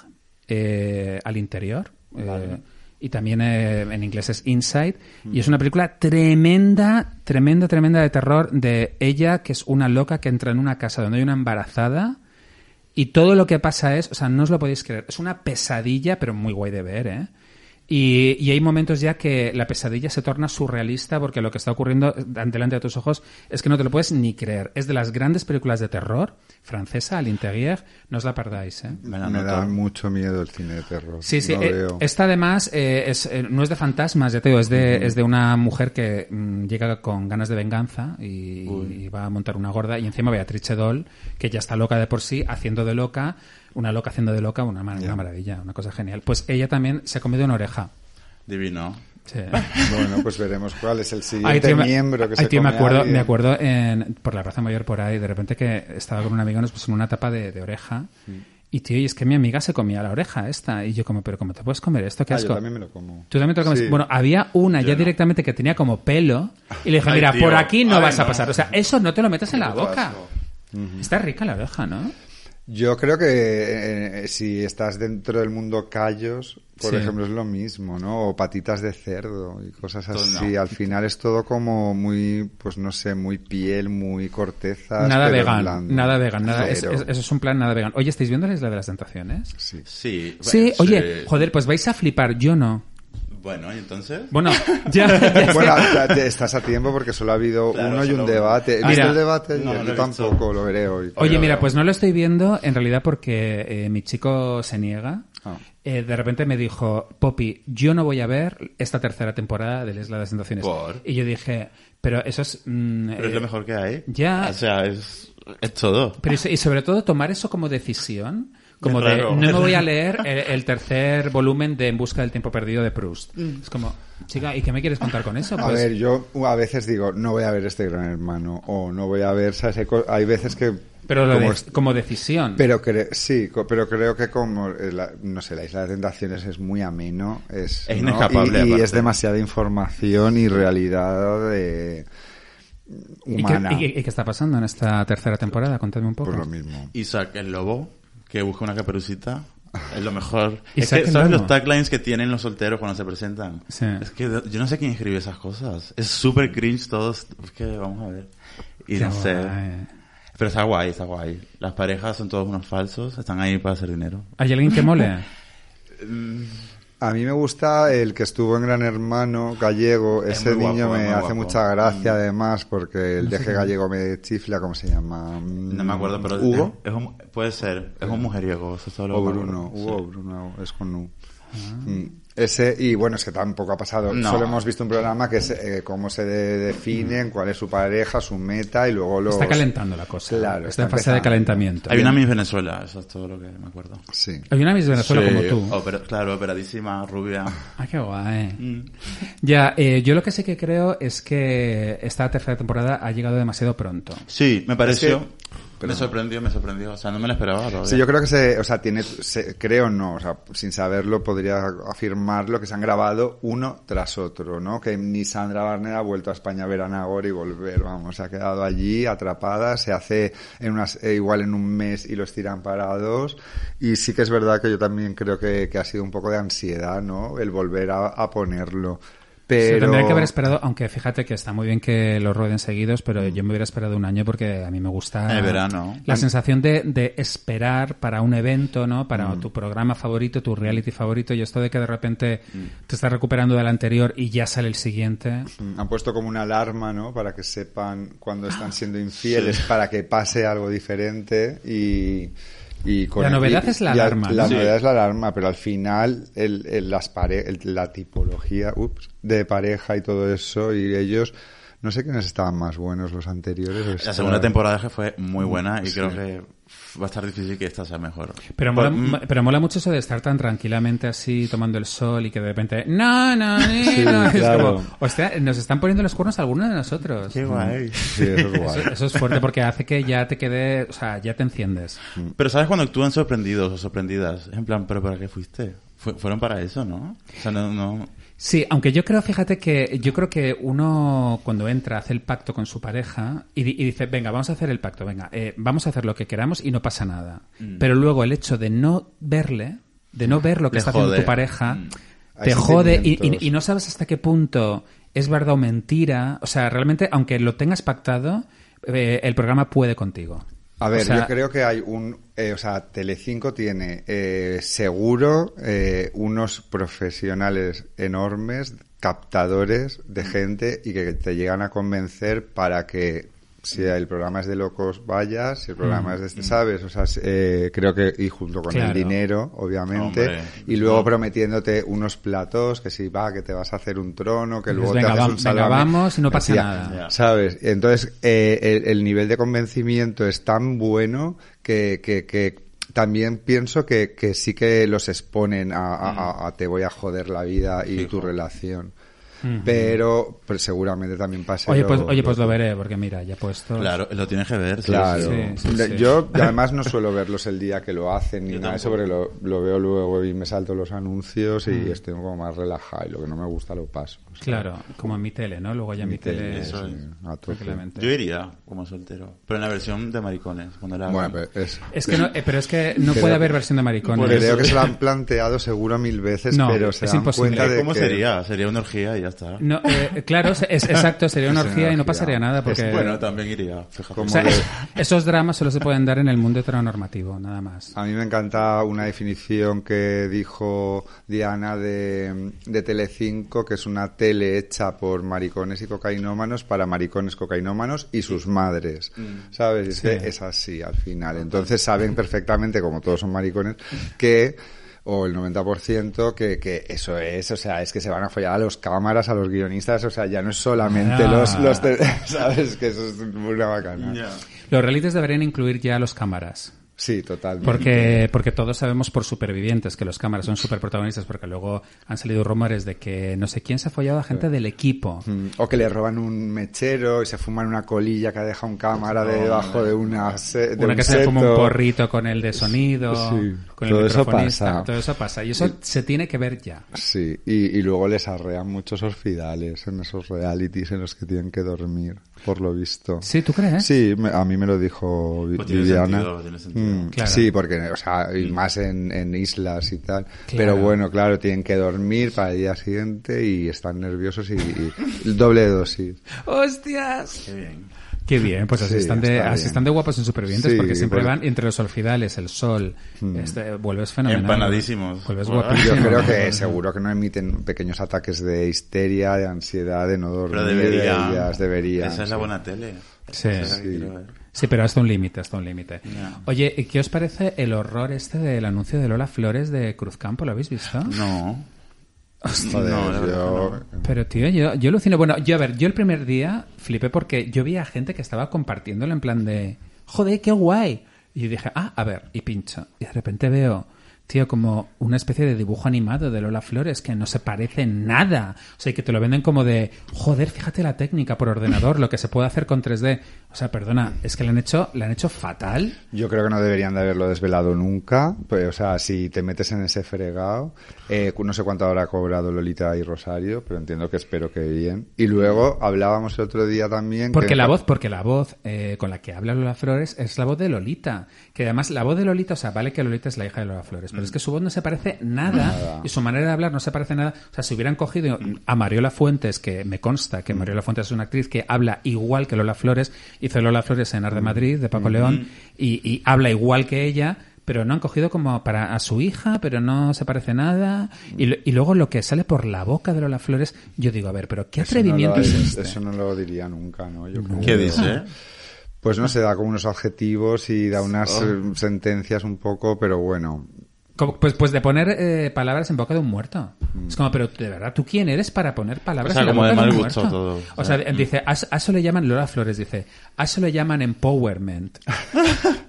eh, Al Interior. eh, y también eh, en inglés es Inside. Y es una película tremenda, tremenda, tremenda de terror de ella, que es una loca que entra en una casa donde hay una embarazada. Y todo lo que pasa es, o sea, no os lo podéis creer, es una pesadilla, pero muy guay de ver, ¿eh? Y, y hay momentos ya que la pesadilla se torna surrealista porque lo que está ocurriendo delante de tus ojos es que no te lo puedes ni creer. Es de las grandes películas de terror francesa, Al Interieur, no os la perdáis, ¿eh? Me la Me noto. da mucho miedo el cine de terror. Sí, sí. Eh, esta además eh, es, eh, no es de fantasmas, ya te digo, es de, es de una mujer que mm, llega con ganas de venganza y, y va a montar una gorda. Y encima Beatrice Doll, que ya está loca de por sí, haciendo de loca, una loca haciendo de loca, una, mar- una maravilla, una cosa genial. Pues ella también se ha comido una oreja. Divino. Sí. Bueno, pues veremos cuál es el siguiente tío, me- miembro que se tío, me come a acuerdo, me acuerdo en, por la Plaza Mayor por ahí, de repente que estaba con un amigo, nos pusimos una tapa de, de oreja. Y tío, y es que mi amiga se comía la oreja esta. Y yo como, pero ¿cómo te puedes comer esto? ¿Qué Ah, asco? yo también me lo como. Tú también te lo comes. Sí. Bueno, había una ya no. directamente que tenía como pelo y le dije, mira, por aquí no Ay, vas a pasar. O sea, eso no te lo metes en la boca. Está rica la oreja, ¿no? Yo creo que eh, si estás dentro del mundo callos, por Sí. ejemplo, es lo mismo, ¿no? O patitas de cerdo y cosas así. no. Al final es todo como muy, pues no sé, muy piel, muy corteza. Nada vegan, nada vegan, nada, es- Cero. es- eso es un plan nada vegan. Oye, ¿estáis viendo la Isla de las Tentaciones? Sí. Sí. Sí, oye, joder, pues vais a flipar, yo no. Bueno, ¿y entonces? Bueno, ya, ya es Bueno, que- ya te- estás a tiempo porque solo ha habido Claro, uno y un debate. ¿Viste Mira. el debate? No, yo no lo tampoco, lo veré hoy. Oye, Pero- mira, pues no lo estoy viendo en realidad porque eh, mi chico se niega. Ah. Eh, de repente me dijo, Poppy, yo no voy a ver esta tercera temporada de la Isla de las Tentaciones. ¿Por? Y yo dije, pero eso es... mm, Pero es eh, lo mejor que hay. ya. O sea, es, es todo. Pero y sobre todo tomar eso como decisión, como de no me voy a leer el, el tercer volumen de En busca del tiempo perdido de Proust. Es como, chica, ¿y qué me quieres contar con eso? A Pues, ver, yo a veces digo, no voy a ver este gran hermano, o no voy a ver, ¿sabes? Hay veces que... pero lo como de- es- como decisión. Pero cre- sí, co- pero creo que como, eh, la- no sé, la Isla de Tentaciones es muy ameno, es, Es ¿no? inescapable, y, es demasiada información y realidad de, ¿Y qué, humana. y qué- y qué está pasando en esta tercera temporada? Contadme un poco. Por lo mismo. Isaac el lobo, que busca una caperucita, es lo mejor. es que, ¿sabes los taglines que tienen los solteros cuando se presentan? Sí. Es que yo no sé quién escribe esas cosas. Es súper cringe todos. Es que vamos a ver. Y Qué no sé. Pero está guay, está guay. Las parejas son todos unos falsos, están ahí para hacer dinero. ¿Hay alguien que mole? A mí me gusta el que estuvo en Gran Hermano gallego. Es Ese guapo, niño me hace guapo. mucha gracia, además, porque el deje gallego me chifla, ¿cómo se llama? No me acuerdo, pero ¿Hugo? Es, un- puede ser. Es un mujeriego. Eso es O Bruno. Hugo Bruno, es con U. Mm. Ese, y bueno, es que tampoco ha pasado. No. Solo hemos visto un programa que es eh, cómo se de- definen, cuál es su pareja, su meta y luego los. Está calentando la cosa. Claro, está en fase de calentamiento. Hay una Miss Venezuela, eso es todo lo que me acuerdo. Sí. Hay una Miss Venezuela Sí, como tú. claro, operadísima, rubia. Ah, qué guay. Mm. Ya, eh, yo lo que sí que creo es que esta tercera temporada ha llegado demasiado pronto. Sí, me pareció. que- me sorprendió, me sorprendió. O sea, no me lo esperaba todavía. Sí, yo creo que se, o sea, tiene, se- creo no, o sea, sin saberlo podría afirmarlo que se han grabado uno tras otro, ¿no? Que ni Sandra Barnett ha vuelto a España a ver a Nagore y volver, vamos, se ha quedado allí atrapada, se hace en unas, eh, igual en un mes y lo estiran para dos, y sí que es verdad que yo también creo que, que ha sido un poco de ansiedad, ¿no? El volver a, a ponerlo. Se Pero... tendría que haber esperado, aunque fíjate que está muy bien que los rueden seguidos, pero yo me hubiera esperado un año porque a mí me gusta El verano. la sensación de, de esperar para un evento, ¿no? Para Mm. tu programa favorito, tu reality favorito, y esto de que de repente Mm. te estás recuperando del anterior y ya sale el siguiente. Mm, Han puesto como una alarma, ¿no? Para que sepan cuando están siendo infieles, para que pase algo diferente y... y con La el- novedad y- es la alarma, La ¿no? novedad es la alarma, pero al final el, el- las pare- el- la tipología ups, de pareja y todo eso y ellos... No sé quiénes estaban más buenos los anteriores. La segunda temporada que fue muy buena y Sí. creo que va a estar difícil que esta sea mejor. Pero Pues, mola, mm, pero mola mucho eso de estar tan tranquilamente así, tomando el sol y que de repente, no, no, no, Sí, no. Es claro. como, hostia, nos están poniendo los cuernos a alguno de nosotros. Qué guay. Sí, eso es guay. Eso, eso es fuerte porque hace que ya te quede, o sea, ya te enciendes. Pero ¿sabes cuando actúan sorprendidos o sorprendidas? En plan, ¿pero para qué fuiste? Fue- fueron para eso, ¿no? O sea, no... no... Sí, aunque yo creo, fíjate que yo creo que uno cuando entra hace el pacto con su pareja y, di- y dice, venga, vamos a hacer el pacto, venga, eh, vamos a hacer lo que queramos y no pasa nada. Pero luego el hecho de no verle, de no ver lo que Le está haciendo tu pareja, Mm. te Hay jode y, y- sentimientos. y no sabes hasta qué punto es verdad o mentira. O sea, realmente, aunque lo tengas pactado, eh, el programa puede contigo. A ver, O sea, yo creo que hay un, eh, o sea, Telecinco tiene eh, seguro eh, unos profesionales enormes, captadores de gente y que te llegan a convencer para que si el programa es de locos vayas, si el programa es de este, ¿sabes? O sea, eh, creo que, y junto con Claro. el dinero, obviamente, Hombre, y luego no. prometiéndote unos platos, que si va, que te vas a hacer un trono, que luego venga, te haces vam- un venga, vamos y no pasa nada. Ya. ¿Sabes? Entonces, eh, el, el nivel de convencimiento es tan bueno que, que, que también pienso que, que sí que los exponen a, a- a- a te voy a joder la vida y tu relación. Pero pues, seguramente también pasa. Oye, pues, oye, pues lo veré, porque mira, ya he puesto... Claro, lo tienes que ver. Claro. sí. Sí, sí. Yo además no suelo verlos el día que lo hacen ni Yo nada de eso, porque lo, lo veo luego y me salto los anuncios y Mm. estoy como más relajado y lo que no me gusta lo paso. O sea, Claro, como en mi tele, ¿no? Luego ya en mi, Mi tele, tele... eso sí, es. Yo iría como soltero. Pero en la versión de maricones, cuando la Bueno, pero es, Es que no, eh, pero es que no Pero- puede haber versión de maricones. Creo que se lo han planteado seguro mil veces, No, pero se es dan imposible. cuenta de ¿Cómo que... sería? Sería una orgía y ya está. No, eh, claro, es, es- exacto, sería una Es una orgía y no pasaría nada porque... Bueno, también iría, fíjate. O sea, de- esos dramas solo se pueden dar en el mundo heteronormativo, nada más. A mí me encanta una definición que dijo Diana de, de Telecinco, que es una tele hecha por maricones y cocainómanos para maricones cocainómanos y sus madres. ¿Sabes? Y es Sí. es así al final. Entonces saben perfectamente, como todos son maricones, que o el 90% que, que eso es, o sea, es que se van a follar a los cámaras, a los guionistas, o sea, ya no es solamente Ah. los, los ¿sabes? Que eso es una bacana. Ya. Los realities deberían incluir ya los cámaras. Sí, totalmente. Porque, porque todos sabemos por supervivientes que los cámaras son super protagonistas, porque luego han salido rumores de que no sé quién se ha follado a gente del equipo. Mm, O que le roban un mechero y se fuman una colilla que ha dejado un cámara de debajo de una de Una un que se fuma un seto. porrito con el de sonido, Sí, con el todo eso microfonista, pasa. todo eso pasa. Y eso se tiene que ver ya. Sí, y, y luego les arrean muchos orfidales en esos realities en los que tienen que dormir, por lo visto. Sí, ¿tú crees? Sí, me- a mí me lo dijo Pues tiene Viviana. sentido, tiene sentido. Mm, Claro. Sí, porque, o sea, y más en, en islas y tal. Claro. Pero bueno, claro, tienen que dormir para el día siguiente y están nerviosos y, y doble dosis. ¡Hostias! Qué bien. Qué bien, pues así, Sí, están, de, está así están de guapos en supervivientes Sí, porque siempre porque- van entre los orfidales, el sol, este, vuelves fenomenal. Empanadísimos. Vuelves Bueno. guapísimo. Yo creo que seguro que no emiten pequeños ataques de histeria, de ansiedad, de no dormir. Pero debería. de ellas, deberían, Esa es la buena tele. Sí. Sí. pero hasta un límite, hasta un límite. Ya. Oye, ¿y ¿qué os parece el horror este del anuncio de Lola Flores de Cruzcampo? ¿Lo habéis visto? No. Joder, No, la verdad yo... Pero tío, yo, yo alucino. Bueno, yo a ver, yo el primer día flipé porque yo vi a gente que estaba compartiéndolo en plan de, joder, qué guay. Y yo dije, ah, a ver, y pincho. Y de repente veo, tío, como una especie de dibujo animado de Lola Flores que no se parece en nada. O sea, y que te lo venden como de, joder, fíjate la técnica por ordenador, lo que se puede hacer con 3D. O sea, perdona, es que le han hecho, le han hecho fatal. Yo creo que no deberían de haberlo desvelado nunca. Pues, o sea, si te metes en ese fregado, eh, no sé cuánto habrá cobrado Lolita y Rosario, pero entiendo que espero que bien. Y luego hablábamos el otro día también. Porque que- la voz, porque la voz eh, con la que habla Lola Flores es la voz de Lolita. Que además la voz de Lolita, o sea, vale que Lolita es la hija de Lola Flores, pero es que su voz no se parece nada, Nada. y su manera de hablar no se parece nada. O sea, si hubieran cogido a Mariola Fuentes, que me consta que Mariola Fuentes es una actriz que habla igual que Lola Flores, hizo Lola Flores en Ar de Madrid, de Paco León, y, y habla igual que ella. Pero no han cogido como para a su hija, pero no se parece nada. Y, lo- y luego lo que sale por la boca de Lola Flores, yo digo, a ver, pero ¿qué Eso no atrevimiento lo- es este? Eso no lo diría nunca, ¿no? Yo creo. ¿Qué dice? Pues no se da como unos adjetivos y da unas Oh. sentencias un poco, pero bueno. Como- pues, pues de poner eh, palabras en boca de un muerto. Es como, pero de verdad, ¿tú quién eres para poner palabras O sea, en la como boca de de un mal muerto? gusto todo. O sea, dice, a, a eso le llaman, Lola Flores dice, a eso le llaman empowerment.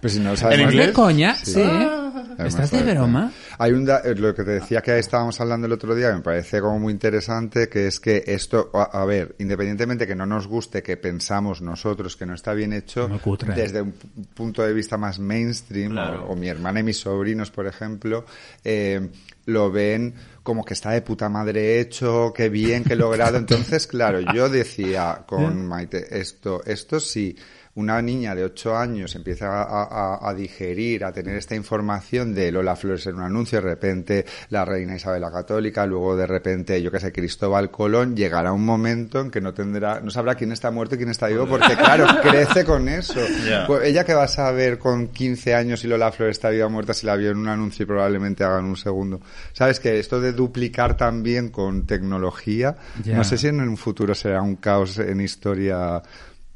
Pues si no lo ¿En sabemos- ¿Estás inglés? de coña? Sí. Sí. Además, ¿Estás de broma? Hay un da- eh, lo que te decía que estábamos hablando el otro día, que me parece como muy interesante, que es que esto, a, a ver, independientemente que no nos guste, que pensamos nosotros que no está bien hecho, desde un punto de vista más mainstream, Claro. o, o mi hermana y mis sobrinos, por ejemplo, eh, lo ven como que está de puta madre hecho, qué bien, qué logrado. Entonces, claro, yo decía con Maite, esto, esto sí, una niña de 8 años empieza a, a- a digerir, a tener esta información de Lola Flores en un anuncio, de repente la reina Isabel la Católica, luego de repente, yo qué sé, Cristóbal Colón, llegará un momento en que no tendrá, no sabrá quién está muerto y quién está vivo, porque claro, crece con eso. Pues ella que va a saber con 15 años si Lola Flores está viva o muerta, si la vio en un anuncio y probablemente hagan un segundo. Sabes que esto de duplicar también con tecnología, no sé si en un futuro será un caos en historia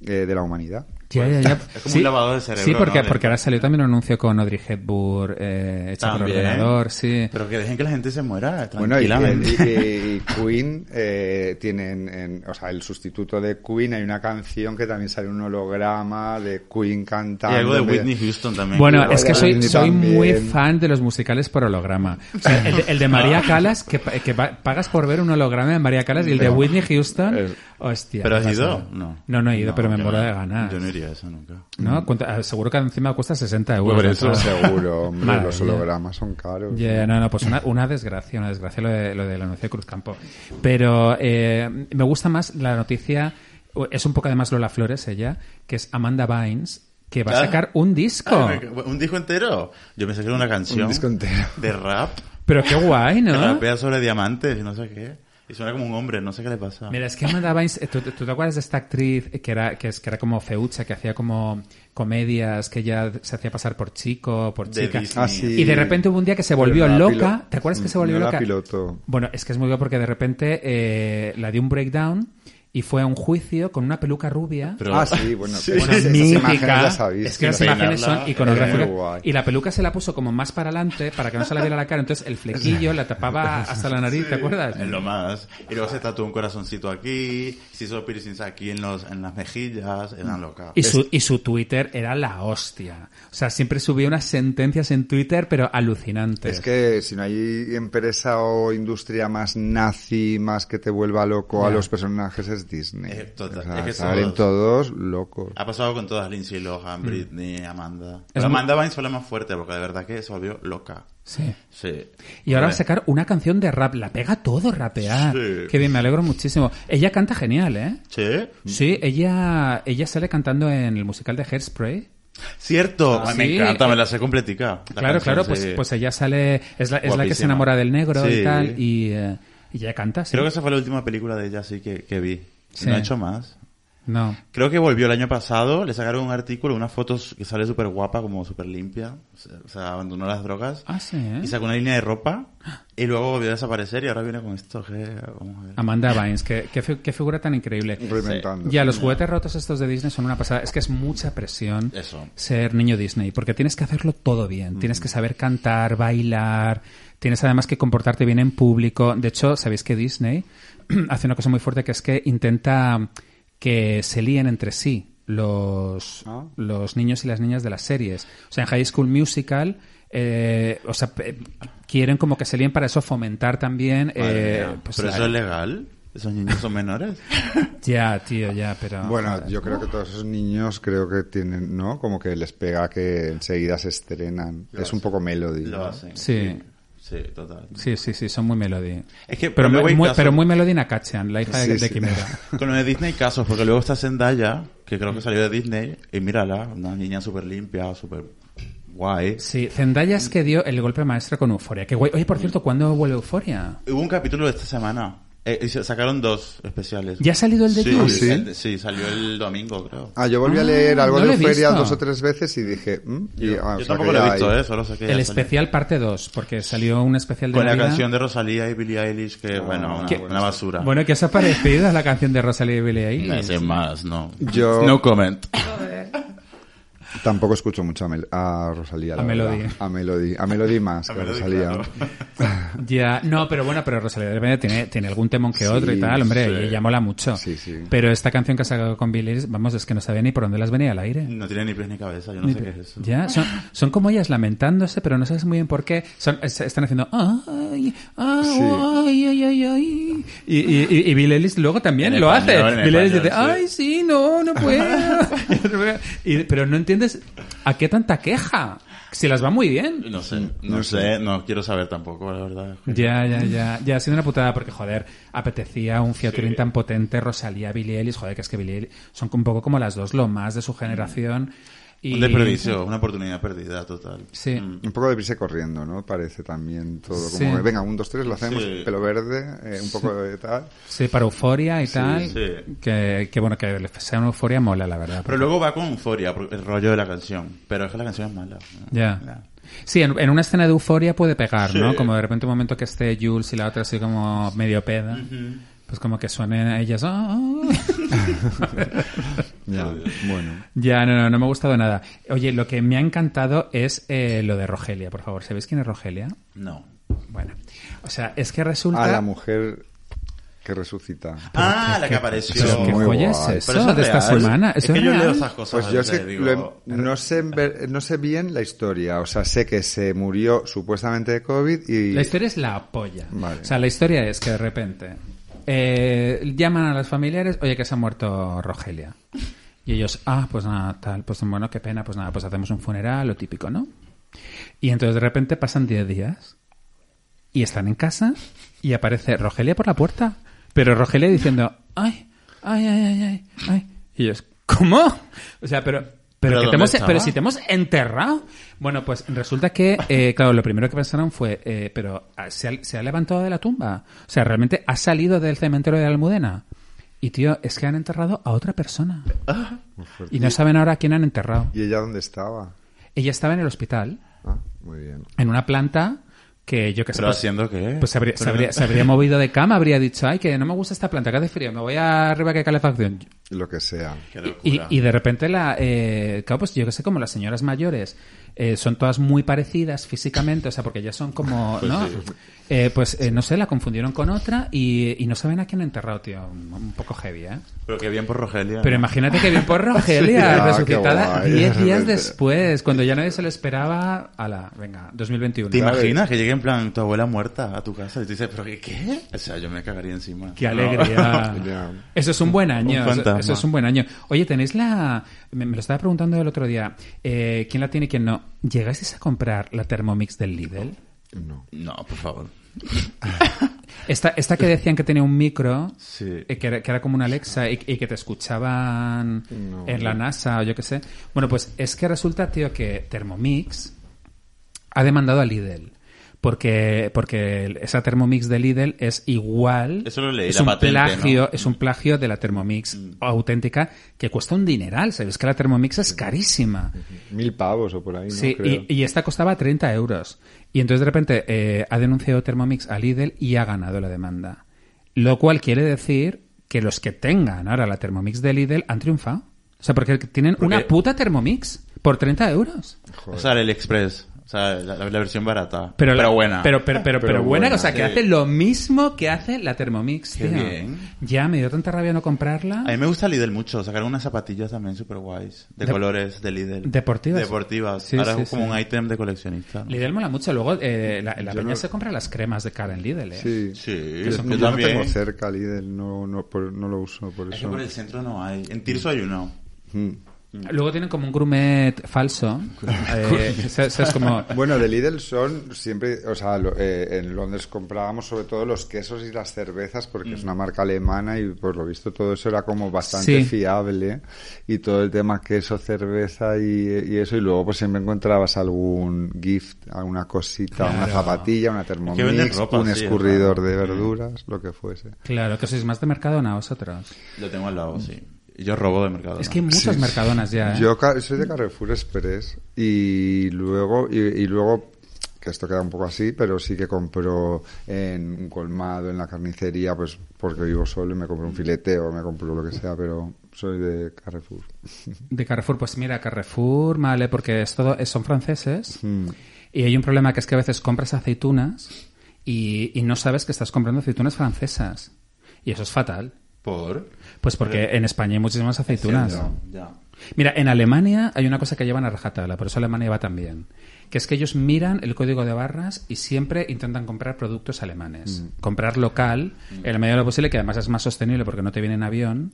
eh, de la humanidad. Ya, ya, ya. Es como un lavado de cerebro, Sí, porque, ¿no? porque ahora salió también un anuncio con Audrey Hepburn eh, hecha por ordenador, sí. Pero que dejen que la gente se muera Bueno, y, tranquilamente. y- y Queen eh, tienen, en- o sea, el sustituto de Queen, hay una canción que también sale un holograma de Queen Y cantando. algo de Whitney Houston también. Bueno, es que soy, muy fan de los musicales por holograma. O sea, el, de, el de María Calas, que, que pa- pagas por ver un holograma de María Calas, y el de. Whitney Houston, Eh, hostia. ¿Pero has ido? No. No, no he ido, pero me muero no. de ganas. Yo no iría a eso nunca. ¿No? ¿Cuánto- ah, seguro que encima cuesta 60 euros. Por la eso. Seguro, hombre, Madre los hologramas son caros. Ya, no, no, pues una, una desgracia, una desgracia lo de, lo del anuncio de Cruzcampo. Pero eh, me gusta más la noticia, es un poco además Lola Flores ella, que es Amanda Bynes, que va a Ah. sacar un disco. Ah, ¿Un disco entero? Yo pensé que era una canción. Un disco entero. De rap. Pero qué guay, Que ¿no? rapea sobre diamantes y no sé qué. Y suena como un hombre, no sé qué le pasa. Mira, es que Amanda Bynes, eh, ¿tú, tú te acuerdas de esta actriz que era, que, es, que era como feucha, que hacía como comedias, que ella se hacía pasar por chico, por De chica? Ah, sí. Y de repente hubo un día que se volvió loca. ¿Te acuerdas que se volvió loca? piloto. Bueno, es que es muy bien porque de repente eh, la dio un breakdown y fue a un juicio con una peluca rubia. Pero- Ah, sí, bueno, Sí. Bueno, esas mítica. las es que las Peinarla imágenes son iconográficas. Y la peluca se la puso como más para adelante para que no se la viera la cara. Entonces el flequillo la tapaba hasta la nariz, ¿te acuerdas? Es lo más. Y luego se tatuó un corazoncito aquí, se hizo piercings aquí en, los, en las mejillas, era loca. Y su, y su Twitter era la hostia. O sea, siempre subía unas sentencias en Twitter, pero alucinantes. Es que si no hay empresa o industria más nazi, más que te vuelva loco a los personajes, es Disney. Eh, total, O sea, es que salen todos- todos locos. Ha pasado con todas, Lindsay Lohan, Britney, Amanda. Es Pero muy- Amanda Bynes fue la más fuerte porque de verdad que se volvió loca. Sí. Sí. Y ahora va a sacar una canción de rap. La pega todo rapear. Sí. Qué bien, me alegro muchísimo. Ella canta genial, ¿eh? Sí. Sí, ella, ella sale cantando en el musical de Hairspray. Cierto. Ah, Ay, me sí. encanta, me la sé completica. la claro, canción, claro, pues, sí. pues ella sale, es la, es la que se enamora del negro y tal, y, eh, y ella canta, sí. Creo que esa fue la última película de ella, sí, que, que vi. Sí. No ha hecho más. No. Creo que volvió el año pasado, le sacaron un artículo, unas fotos que sale súper guapa, como súper limpia. O sea, abandonó las drogas. Ah, sí, ¿eh? Y sacó una línea de ropa. Y luego volvió a desaparecer y ahora viene con esto. que- Vamos a ver. Amanda Bynes, qué, qué, fi- qué figura tan increíble. Reinventando. Ya, los juguetes rotos estos de Disney son una pasada. Es que es mucha presión Eso. ser niño Disney, porque tienes que hacerlo todo bien. Tienes que saber cantar, bailar, tienes además que comportarte bien en público. De hecho, sabéis que Disney hace una cosa muy fuerte que es que intenta que se líen entre sí los, Ah. los niños y las niñas de las series. O sea, en High School Musical, eh, o sea, quieren como que se líen para eso fomentar también. Eh, pues ¿Pero la- eso es legal? ¿Esos niños son menores? Ya, tío, ya, pero... Bueno, yo creo que todos esos niños creo que tienen, ¿no? Como que les pega que enseguida se estrenan. Lo es un poco melody. Lo ¿no? hacen. Sí. Sí, total. Sí, sí, sí, son muy melody. Es que, Pero muy, muy- casos- pero muy melody Nakachan, la hija de, Sí, de sí. Quimera. Con lo de Disney casos, porque luego está Zendaya, que creo que salió de Disney, y mírala, una niña súper limpia, súper guay. Sí, Zendaya es que dio el golpe maestro con Euforia. Qué guay. Oye, por cierto, ¿cuándo vuelve Euforia? Hubo un capítulo de esta semana. Eh, y se- sacaron dos especiales. ¿Ya ha salido el de sí? ¿Ah, sí? el sí, salió el domingo, creo. Ah, yo volví a Ah, leer algo no lo de he Feria visto. dos o tres veces y dije... ¿mm? Y, Yo, ah, o yo sea tampoco que lo he visto, hay- ¿eh? Solo sé que El ya salió. especial parte 2, porque salió un especial de Con la Navidad. canción de Rosalía y Billie Eilish, que, bueno, una, ¿Qué? una basura. Bueno, ¿qué os ha parecido la canción de Rosalía y Billie no Eilish? sé más, no. Yo- No comment. Tampoco escucho mucho a, Mel- a Rosalía. la A verdad. Melody. A Melody. A Melody más A que a Melody, Rosalía. claro. Ya, no, pero bueno, pero Rosalía de Repente tiene, tiene algún temón que Sí, otro y tal, hombre, sí. y ella mola mucho. Sí, sí. Pero esta canción que ha sacado con Billie Eilish, vamos, es que no sabía ni por dónde las venía al aire. No tiene ni pies ni cabeza, yo no sé qué es eso. Ya, son, son como ellas lamentándose, pero no sabes muy bien por qué. Son, es- están haciendo ay, ay, Sí. ay, ay, ay, ay. Y, y, y, y Billie Eilish luego también En lo español, hace. en Billie Eilish dice, ay, sí, no, no puedo. Y- pero no entiendes a qué tanta queja. Si las va muy bien. No sé, no, sé, no quiero saber tampoco, la verdad. Ya, ya, ya. Ya ha sido una putada porque, joder, apetecía un featuring tan potente, Rosalía, Billie Eilish. Joder, que es que Billie Eilish son un poco como las dos, lo más de su generación. Y... Un desperdicio, una oportunidad perdida total. Sí. Mm. Un poco de prisa corriendo, ¿no? Parece también todo. Sí. Como, que, venga, un, dos, tres, lo hacemos, Sí. pelo verde, eh, un poco de tal. Sí, para euforia y tal. sí. Que, que bueno, que sea una euforia mola, la verdad. Pero luego va con euforia, el rollo de la canción. Pero es que la canción es mala. Ya. Sí, en, en una escena de euforia puede pegar, ¿no? Como de repente un momento que esté Jules y la otra así como medio peda. Pues como que suenen a ellas. "Ah". Ya, bueno. ya, no, no, no me ha gustado nada. Oye, lo que me ha encantado es eh, lo de Rogelia, por favor. ¿Sabéis quién es Rogelia? No. Bueno, o sea, es que resulta... A la mujer que resucita. Ah, la que ¿Qué- apareció. pero qué Muy joya guay. es Pero eso de esta semana? Es ¿Eso que yo real? leo esas cosas. Pues yo lo digo, he- no, sé, ver- no sé bien la historia. O sea, sé que se murió supuestamente de COVID y... La historia es la polla. Vale. O sea, la historia es que de repente eh, llaman a los familiares, oye, que se ha muerto Rogelia. Y ellos, ah, pues nada, tal, pues bueno, qué pena, pues nada, pues hacemos un funeral, lo típico, ¿no? Y entonces de repente pasan 10 días y están en casa y aparece Rogelia por la puerta. Pero Rogelia diciendo, ay, ay, ay, ay, ay, ay. Y ellos, ¿cómo? O sea, pero... Pero, ¿Pero que te hemos, pero si te hemos enterrado. Bueno, pues resulta que, eh, claro, lo primero que pensaron fue, eh, pero ah, ¿se ha, se ha levantado de la tumba. O sea, realmente ha salido del cementerio de la Almudena. Y tío, es que han enterrado a otra persona. Fuerte. Y no saben ahora a quién han enterrado. ¿Y ella dónde estaba? Ella estaba en el hospital, Ah, muy bien. en una planta que yo que sé. ¿Pero pues- haciendo qué? Pues se habría, se, habría, se habría movido de cama, habría dicho, ay, que no me gusta esta planta, que hace frío, me voy arriba que hay calefacción. Lo que sea. Y, y de repente, la, eh, claro, pues yo que sé, como las señoras mayores eh, son todas muy parecidas físicamente, o sea, porque ya son como, Pues ¿no? sí. Eh, pues eh, no sé, la confundieron con otra y, y no saben a quién han enterrado, tío. Un, un poco heavy, ¿eh? Pero qué bien por Rogelia. Pero imagínate que bien por Rogelia, Sí, ah, resucitada qué guay. 10 días después, cuando ya nadie se lo esperaba. A la, venga, 2021. ¿Te imaginas que llegue en plan tu abuela muerta a tu casa y tú dices, ¿pero qué? qué? O sea, yo me cagaría encima. Qué alegría. Eso es un buen año. Un eso, es un buen año. Oye, tenéis la. Me, me lo estaba preguntando el otro día. Eh, ¿Quién la tiene y quién no? ¿Llegasteis a comprar la Thermomix del Lidl? No. No, por favor. Esta, esta que decían que tenía un micro, Sí. eh, que, era, que era como una Alexa y, y que te escuchaban No. en la NASA o yo qué sé. Bueno, pues es que resulta, tío, que Thermomix ha demandado a Lidl. Porque, porque esa Thermomix de Lidl es igual. Eso lo leí, es la un patente, plagio, ¿no? Mm. es un plagio de la Thermomix auténtica que cuesta un dineral. Sabes que la Thermomix es carísima. Mil pavos o por ahí, ¿no? Sí, Creo. y, y esta costaba 30 euros. Y entonces de repente eh, ha denunciado Thermomix a Lidl y ha ganado la demanda. Lo cual quiere decir que los que tengan ahora la Thermomix de Lidl han triunfado. O sea, porque tienen Porque- una puta Thermomix por 30 euros. Joder. O sea, el Express. O sea, la, la versión barata. Pero, Pero, la- buena. Pero, pero, pero, Pero pero buena, buena, o sea, que sí. hace lo mismo que hace la Thermomix. Qué tío. bien. Ya me dio tanta rabia no comprarla. A mí me gusta Lidl mucho. Sacaron unas zapatillas también super guays. De, De- colores de Lidl. Deportivas. Deportivas. Sí, Ahora sí, es como sí. un ítem de coleccionista. ¿no? Lidl mola mucho. Luego, eh, la, la peña no- se compra las cremas de cara en Lidl, ¿eh? Sí. Sí, Yo, yo no tengo cerca Lidl, no, no, por- no lo uso por Es que eso. por el centro no hay. En Tirso hay uno. Mm. Luego tienen como un grumet falso. Eh, es, como... Bueno, de Lidl son siempre, o sea, lo- eh, en Londres comprábamos sobre todo los quesos y las cervezas porque es una marca alemana y por lo visto todo eso era como bastante Sí. fiable y todo el tema queso, cerveza y, y eso y luego pues siempre encontrabas algún gift, alguna cosita, una Claro. zapatilla, una que venden Thermomix, ropa, un sí, escurridor es de raro. verduras, lo que fuese. Claro, que sois más de Mercadona vosotros. Lo tengo al lado, sí. Yo robo de mercado. Es que hay muchas Sí. Mercadonas ya, ¿eh? Yo soy de Carrefour Express y luego y, y luego que esto queda un poco así, pero sí que compro en un colmado, en la carnicería, pues porque vivo solo y me compro un fileteo, me compro lo que sea, pero soy de Carrefour. De Carrefour, pues mira, Carrefour, vale, porque es todo, son franceses Mm. y hay un problema que es que a veces compras aceitunas y, y no sabes que estás comprando aceitunas francesas. Y eso es fatal. ¿Por? Pues porque en España hay muchísimas aceitunas. Ya. Mira, en Alemania hay una cosa que llevan a rajatabla, por eso Alemania va tan bien. Que es que ellos miran el código de barras y siempre intentan comprar productos alemanes. Comprar local, en la medida de lo posible, que además es más sostenible porque no te viene en avión.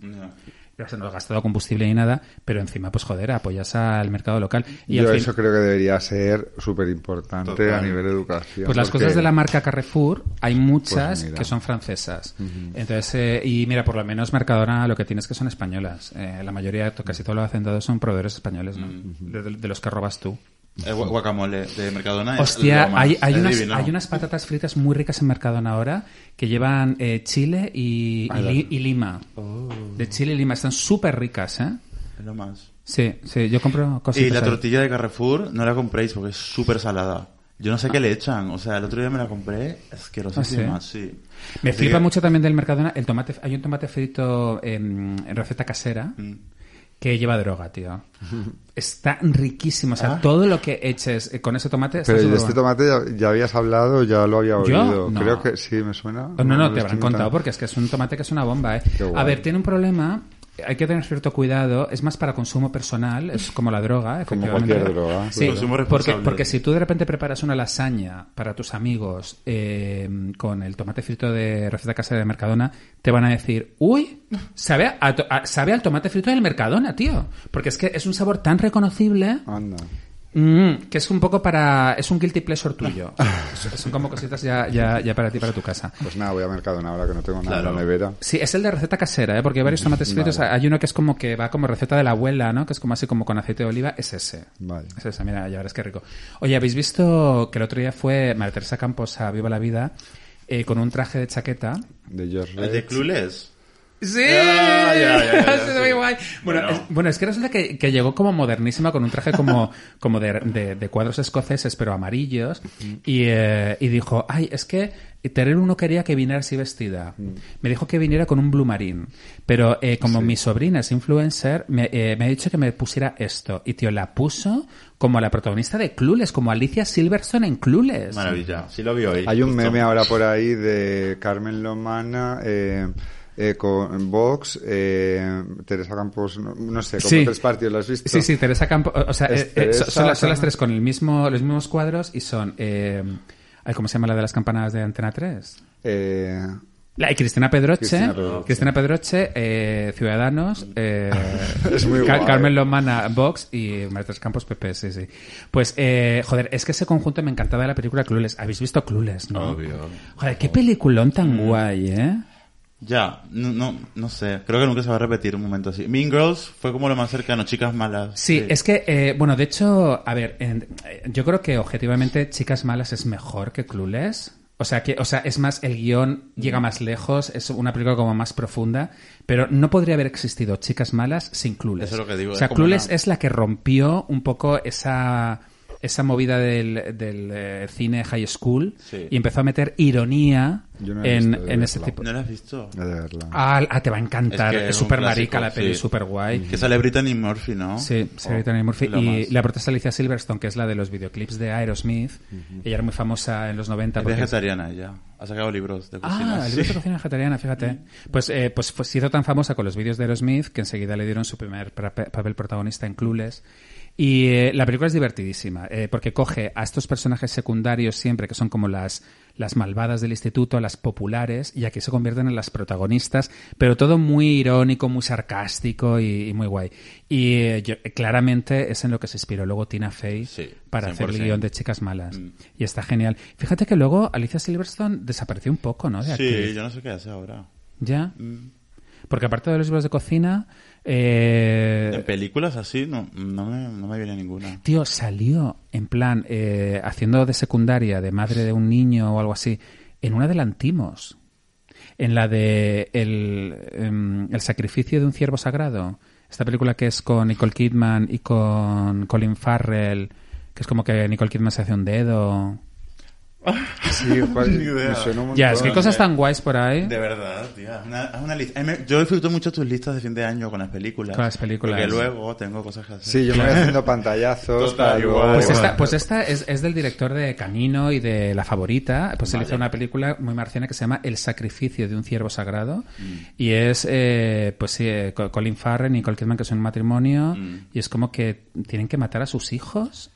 Ya se nos ha gastado combustible ni nada, pero encima, pues joder, apoyas al mercado local. Y Yo al fin- eso creo que debería ser súper importante a nivel de educación. Pues las porque- cosas de la marca Carrefour hay muchas Pues mira. que son francesas. Entonces, eh, y mira, por lo menos Mercadona lo que tienes que son españolas. Eh, la mayoría, casi todos los hacendados son proveedores españoles, ¿no? de, de- de los que robas tú. El guacamole de Mercadona es Hostia, más. hay, hay, Es unas, divino. hay unas patatas fritas muy ricas en Mercadona ahora que llevan eh, chile y, y li- y lima. Oh. De chile y lima. Están súper ricas, ¿eh? Es lo más. Sí, sí, yo compro cosas. Y la tortilla de Carrefour no la compréis porque es súper salada. Yo no sé qué le echan. O sea, el otro día me la compré asquerosísima, ¿Ah, sí. Me Así flipa que- mucho también del Mercadona. El tomate, hay un tomate frito em, en receta casera Mm. Que lleva droga, tío. Está riquísimo. O sea, Ah. todo lo que eches eh, con ese tomate está Pero de súper este tomate ya, ya habías hablado, ya lo había oído. No. Creo que sí, me suena. No, no, te habrán contado porque es que es un tomate que es una bomba, ¿eh? A ver, tiene un problema. Hay que tener cierto cuidado. Es más para consumo personal. Es como la droga, Como efectivamente. cualquier droga, Sí, Consumo porque, responsable. porque si tú de repente preparas una lasaña para tus amigos eh, con el tomate frito de receta casera de Mercadona, te van a decir, uy, sabe, a to- a- sabe al tomate frito del Mercadona, tío. Porque es que es un sabor tan reconocible Anda. Mm, que es un poco para... Es un guilty pleasure tuyo. Son como cositas ya, ya, ya para ti, para tu casa. Pues nada, voy a Mercadona ahora que no tengo nada Claro. en la nevera. Sí, es el de receta casera, ¿eh? porque hay varios tomates fritos. Vale. Hay uno que es como que va como receta de la abuela, ¿no? Que es como así como con aceite de oliva. Es ese. Vale. Es ese, mira, ya verás qué rico. Oye, ¿habéis visto que el otro día fue María Teresa Campos a Viva la Vida eh, con un traje de chaqueta? De George ¿El de. Clueless? Sí, Ya, ya, ya, ya, Ha sido sí. muy guay. Bueno, Bueno. es, bueno, es que resulta que, que llegó como modernísima con un traje como, como de, de- de cuadros escoceses, pero amarillos, y, eh, y dijo, ay, es que Teruel no quería que viniera así vestida. Me dijo que viniera con un blue marine, pero eh, como mi sobrina es influencer, me, eh, me ha dicho que me pusiera esto. Y tío, la puso como la protagonista de Clueless, como Alicia Silverstone en Clueless. Maravilla. Sí lo vi hoy. Hay un justo. meme ahora por ahí de Carmen Lomana eh, eh, con Vox, eh, Teresa Campos, no, no sé, como Sí. tres partidos, ¿lo has visto? Sí, sí, Teresa Campos. O sea, Es eh, eh, son, Teresa son las, son las Cam- tres con el mismo, los mismos cuadros y son. Eh, ¿Cómo se llama la de las campanadas de Antena 3? Eh, La, y Cristina Pedroche. Cristina Pedroche. Cristina Pedroche, eh, Ciudadanos. eh, Es muy guay. Carmen Lomana, Vox y Martes Campos, PP, sí, sí. Pues, eh, joder, es que ese conjunto me encantaba de la película Clueless. ¿Habéis visto Clueless, no? Obvio. Joder, qué peliculón tan guay, ¿eh? Ya, no, no, no sé. Creo que nunca se va a repetir un momento así. Mean Girls fue como lo más cercano, chicas malas. Sí, es que, eh, bueno, de hecho, a ver, en- yo creo que objetivamente Chicas Malas es mejor que Clueless. O sea, que, o sea, es más, el guion llega más lejos, es una película como más profunda, pero no podría haber existido Chicas Malas sin Clueless. Eso es lo que digo, O sea, Clueless una- es la que rompió un poco esa, esa movida del, del eh, cine high school Sí. y empezó a meter ironía no en, visto en ese tipo. ¿No la has visto? de verla. Ah, ah, te va a encantar, Es súper marica la peli, sí. súper guay. Que sale Brittany Murphy, ¿no? Sí, sí, Oh, Brittany Murphy. Y más. la protesta Alicia Silverstone, que es la de los videoclips de Aerosmith. Ella era muy famosa en los 90. Es porque- vegetariana ella. Ha sacado libros de cocina. Ah, el sí. libro de cocina vegetariana, fíjate. Pues, eh, pues, pues se hizo tan famosa con los vídeos de Aerosmith que enseguida le dieron su primer papel protagonista en Clueless. Y eh, la película es divertidísima, eh, porque coge a estos personajes secundarios siempre, que son como las, las malvadas del instituto, las populares, y aquí se convierten en las protagonistas, pero todo muy irónico, muy sarcástico y, y muy guay. Y eh, yo- claramente es en lo que se inspiró luego Tina Fey Sí, para hacer el 100%. guion de Chicas Malas. Mm. Y está genial. Fíjate que luego Alicia Silverstone desapareció un poco, ¿no? De. Sí, yo no sé qué hace ahora. ¿Ya? Mm. Porque aparte de los libros de cocina, eh, En películas así no, no, me, no me viene ninguna. tío, salió en plan eh, haciendo de secundaria, de madre de un niño o algo así, en una de Lantimos. En la de el, em, el sacrificio de un ciervo sagrado. Esta película que es con Nicole Kidman y con Colin Farrell, que es como que Nicole Kidman se hace un dedo. Sí, ¿cuál? Ni idea. Me suena un Ya, es que hay montón. cosas tan guays por ahí. De verdad, tía. Una, haz una lista. A mí me- Yo disfruto mucho tus listas de fin de año con las películas. Con las películas. Porque luego tengo cosas que hacer. Sí, yo me voy haciendo pantallazos Total, para luego- igual, Pues igual. esta, pues esta es, es del director de Canino y de La Favorita. Pues él hizo una película muy marciana que se llama El sacrificio de un ciervo sagrado. Mm. Y es, eh, pues sí, eh, Co- Colin Farrell y Nicole Kidman, que son un matrimonio. Mm. Y es como que tienen que matar a sus hijos.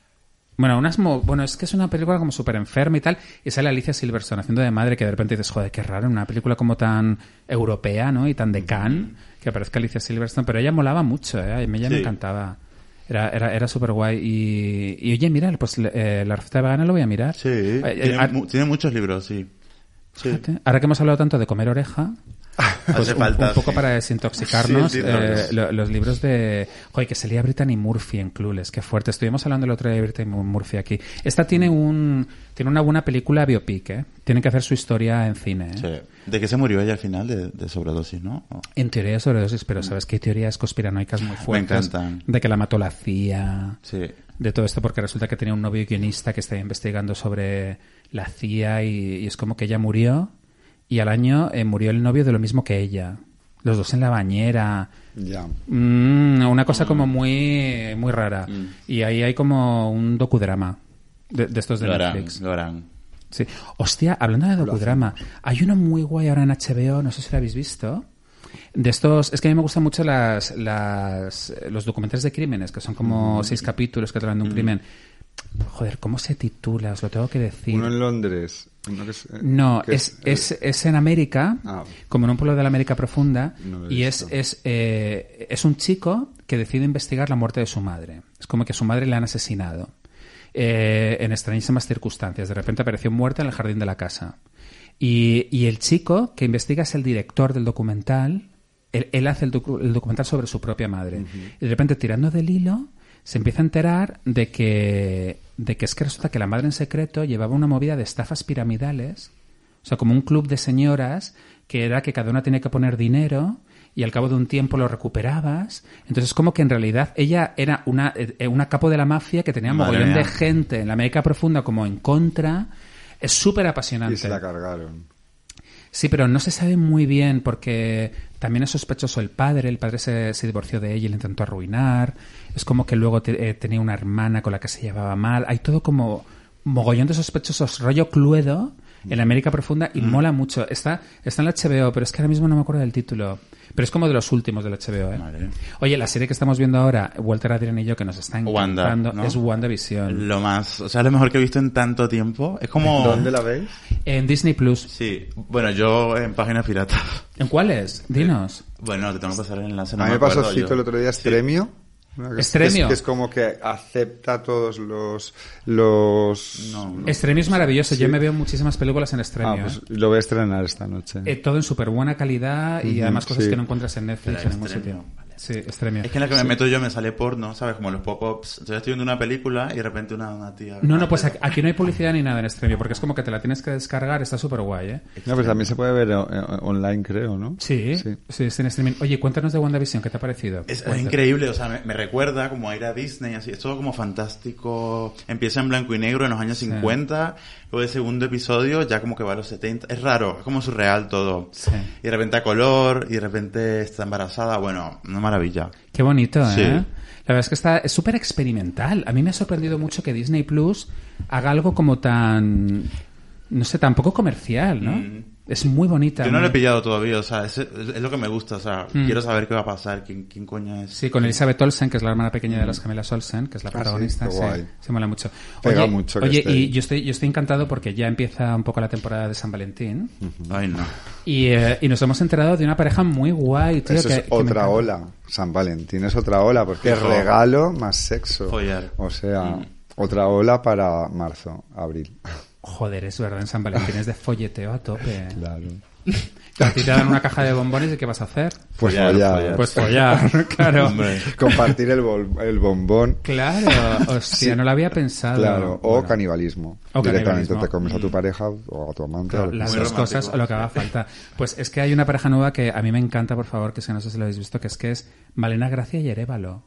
Bueno, unas mo- bueno, es que es una película como súper enferma y tal. Y sale Alicia Silverstone haciendo de madre que de repente dices, joder, qué raro, una película como tan europea, ¿no? Y tan de Cannes, que aparezca Alicia Silverstone. Pero ella molaba mucho, ¿eh? Ella me encantaba. Era, era, era súper guay. Y, y oye, mira, pues eh, la receta vegana lo voy a mirar. Sí, Eh, eh, tiene, ah, mu- tiene muchos libros, sí. Fíjate, Ahora que hemos hablado tanto de comer oreja, pues Hace un, falta, un poco sí. para desintoxicarnos, Sí, eh, lo- los libros de... Joder, que salía Brittany Murphy en Clueless, qué fuerte. Estuvimos hablando el otro día de Brittany Murphy aquí. Esta tiene un tiene una buena película biopic, ¿eh? Tienen que hacer su historia en cine, ¿eh? Sí. ¿De qué se murió ella al final? De, de sobredosis, ¿no? ¿O? En teoría de sobredosis, pero ¿sabes que hay teorías conspiranoicas muy fuertes? encantan. De que la mató la CIA, Sí. de todo esto, porque resulta que tenía un novio guionista que estaba investigando sobre la CIA y, y es como que ella murió y al año eh, murió el novio de lo mismo que ella. Los dos en la bañera. Ya. Mm, una cosa como muy, muy rara. Mm. Y ahí hay como un docudrama de, de estos de Lo harán, Netflix. lo harán. Sí. Hostia, hablando de docudrama, hay uno muy guay ahora en HBO, no sé si lo habéis visto. De estos, es que a mí me gustan mucho las, las, los documentales de crímenes, que son como seis capítulos que tratan de un crimen. Joder, ¿cómo se titula? Os lo tengo que decir. Uno en Londres. uno que es- eh, No, que es, es, es en América, Ah. como en un pueblo de la América profunda, No y es, es, eh, es un chico que decide investigar la muerte de su madre. Es como que a su madre le han asesinado eh, en extrañísimas circunstancias. De repente apareció muerta en el jardín de la casa. Y, y el chico que investiga es el director del documental. Él, él hace el, docu- el documental sobre su propia madre. Y de repente, tirando del hilo, se empieza a enterar de que, de que es que resulta que la madre en secreto llevaba una movida de estafas piramidales. O sea, como un club de señoras que era que cada una tenía que poner dinero y al cabo de un tiempo lo recuperabas. Entonces, como que en realidad ella era una, eh, una capo de la mafia que tenía Madre mogollón de gente en la América profunda como en contra. Es súper apasionante. Y se la cargaron. Sí, pero no se sabe muy bien porque también es sospechoso el padre. El padre se, se divorció de ella y le intentó arruinar. Es como que luego te- eh, tenía una hermana con la que se llevaba mal. Hay todo como mogollón de sospechosos, rollo cluedo en la América Profunda y mola mucho. Está, está en la HBO, pero es que ahora mismo no me acuerdo del título. Pero es como de los últimos del HBO, ¿eh? Vale. Oye, la serie que estamos viendo ahora, Walter Adrián y yo, que nos está Wanda, encantando, ¿no? es WandaVision. Lo más, o sea, lo mejor que he visto en tanto tiempo. Es como... ¿Dónde la veis? En Disney Plus. Sí, bueno, yo en páginas piratas. ¿En cuáles? Dinos. Bueno, te tengo que pasar el enlace. No a mí me acuerdo pasó el otro día Sí. Stremio. Extremio. Es, como que acepta todos los... los No, no. Extremio es maravilloso. Yo me veo muchísimas películas en Extremio. Ah, pues ¿eh? lo voy a estrenar esta noche. Eh, todo en súper buena calidad y además cosas sí. que no encuentras en Netflix en ningún sitio. Sí, Extremio. Es que en la que me meto yo me sale porno, ¿sabes? Como los pop-ups. Yo estoy viendo una película y de repente una, una tía... No, no, pues aquí, aquí no hay publicidad ni nada en Extremio porque es como que te la tienes que descargar. Está súper guay, ¿eh? No, pues también se puede ver eh, online, creo, ¿no? Sí, sí, Sí. está en streaming. Oye, cuéntanos de WandaVision, ¿qué te ha parecido? Es, es increíble, o sea, me, me recuerda como a ir a Disney, así, es todo como fantástico, empieza en blanco y negro en los años 50, luego el segundo episodio ya como que va a los 70, es raro, es como surreal todo. Sí. Y de repente a color, y de repente está embarazada, bueno, una maravilla. Qué bonito, ¿eh? Sí. La verdad es que está es súper experimental. A mí me ha sorprendido mucho que Disney Plus haga algo como tan, no sé, tan poco comercial, ¿no? Mm. Es muy bonita. Yo no lo he pillado todavía, o sea, es, es lo que me gusta, o sea, Mm. quiero saber qué va a pasar, quién, quién coño es. Sí, con Elizabeth Olsen, que es la hermana pequeña de las gemelas Olsen, que es la Ah, protagonista. sí, se mola mucho. Pega oye, mucho que oye esté y yo estoy, yo estoy encantado porque ya empieza un poco la temporada de San Valentín. Ay, no. Y, eh, y nos hemos enterado de una pareja muy guay, tío. Eso que- es otra ola. San Valentín es otra ola, porque es regalo más sexo. Follar. O sea, Mm. otra ola para marzo, abril. Joder, es verdad, en San Valentín es de folleteo a tope. Claro. A ti te dan una caja de bombones y ¿qué vas a hacer? Pues Follar, follar. follar. Pues follar, claro. Hombre. Compartir el, bol- el bombón. Claro, hostia, no lo había pensado. Claro, o Bueno, canibalismo. O Directamente canibalismo. te comes a tu pareja o a tu amante. o lo que las dos romántico. cosas o lo que haga falta. Pues es que hay una pareja nueva que a mí me encanta, por favor, que si no sé si lo habéis visto, que es que es Malena Gracia y Arevalo.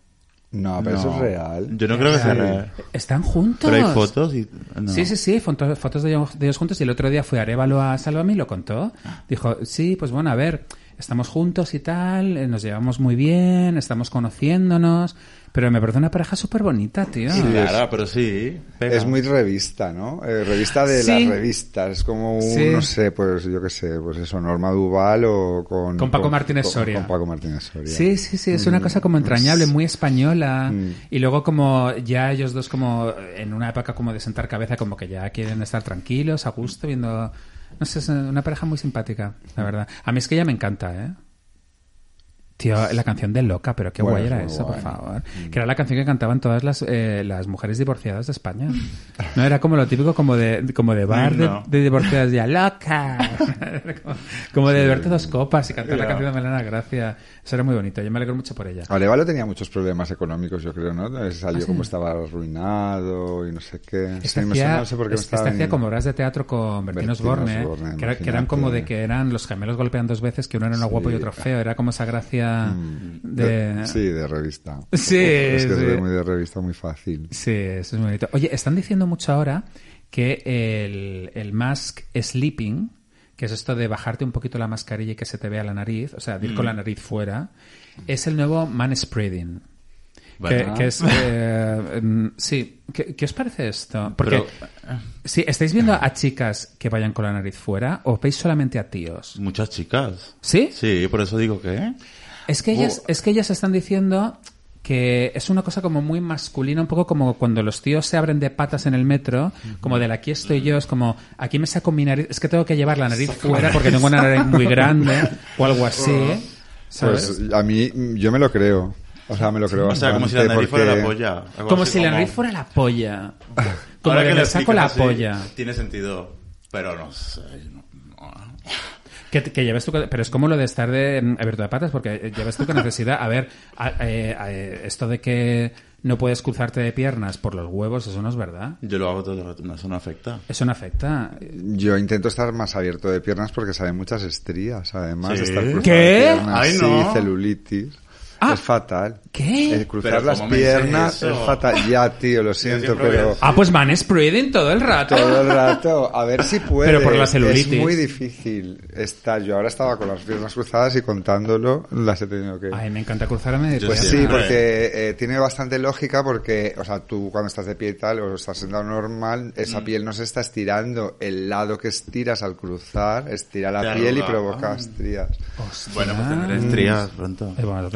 No, pero eso es real. Yo no creo que sea real. Están juntos. Pero hay fotos y... no. Sí, sí, sí, fotos, fotos de, ellos, de ellos juntos. Y el otro día fue Arevalo a Sálvame y lo contó. Dijo, sí, pues bueno, a ver, estamos juntos y tal, eh, nos llevamos muy bien, estamos conociéndonos, pero me parece una pareja súper bonita, tío. Sí, claro, pero sí. pega. Es muy revista, ¿no? Eh, revista de Sí. las revistas. Es como un, Sí. no sé, pues yo qué sé, pues eso, Norma Duval o con... Con Paco Martínez con- Soria. Con Paco Martínez Soria. Sí, sí, sí, es una cosa como entrañable, muy española. Mm. Y luego como ya ellos dos como en una época como de sentar cabeza, como que ya quieren estar tranquilos, a gusto, viendo... No sé, es una pareja muy simpática, la verdad. A mí es que ella me encanta, ¿eh? Tío, la canción de Loca, pero qué Bueno, guay era eso, por favor. Que era la canción que cantaban todas las, eh, las mujeres divorciadas de España. No era como lo típico como de, como de bar de, divorciadas ya, Loca. Como, como de beberte dos copas y cantar la canción de Melena Gracia. Eso era muy bonito. Yo me alegro mucho por ella. Arevalo tenía muchos problemas económicos, yo creo, ¿no? Salió ¿Ah, como estaba arruinado y no sé qué. Este Sí, me hacía, suena, no sé por qué me este hacía viniendo. como obras de teatro con Bertín Bertín Osborne, que, era- que eran como de que eran los gemelos golpean dos veces, que uno era uno Sí. guapo y otro feo. Era como esa gracia Mm. de... Sí, de revista. Sí, Es que sí. es muy de revista, muy fácil. Sí, eso es muy bonito. Oye, están diciendo mucho ahora que el, el mask sleeping, que es esto de bajarte un poquito la mascarilla y que se te vea la nariz, o sea, de ir con la Mm. nariz fuera, es el nuevo man spreading. Que, es, eh, mm, sí, ¿Qué, qué os parece esto? Porque Pero- si estáis viendo a chicas que vayan con la nariz fuera o veis solamente a tíos. Muchas chicas. ¿Sí? Sí, por eso digo que... Es que ellas, es que ellas están diciendo que es una cosa como muy masculina, un poco como cuando los tíos se abren de patas en el metro, como del aquí estoy yo, es como aquí me saco mi nariz, es que tengo que llevar la nariz fuera porque tengo una nariz muy grande o algo así, ¿sabes? Pues a mí, yo me lo creo. O sea, me lo creo O sea, como si la nariz fuera la polla. como así, si la como- nariz fuera la polla. Como Ahora que me lo saco la así, polla. Tiene sentido, pero no sé. Que, que lleves tú, pero es como lo de estar de mm, abierto de patas, porque llevas tú con necesidad. A ver, a- eh, eh, esto de que no puedes cruzarte de piernas por los huevos, eso no es verdad. Yo lo hago todo el rato, no, eso no afecta. Eso no afecta. Yo intento estar más abierto de piernas porque salen muchas estrías, además ¿Sí? de estar ¿Qué? de piernas. Ay, Sí, celulitis. Ah. Es fatal. ¿Qué? El cruzar las ¿cómo me dices piernas es fatal. Ya, tío, lo siento, pero... Ah, pues man spreading todo el rato. Todo el rato, a ver si puede. Pero por la celulitis. Es muy difícil estar. Yo ahora estaba con las piernas cruzadas y contándolo las he tenido que. Ay, me encanta cruzarme de Pues sí, porque eh, tiene bastante lógica porque, o sea, tú cuando estás de pie y tal, o estás sentado normal, esa piel no se está estirando. El lado que estiras al cruzar, estira la Te piel y provoca estrías. Hostia. Bueno, pues tendré estrías pronto. Eh, bueno,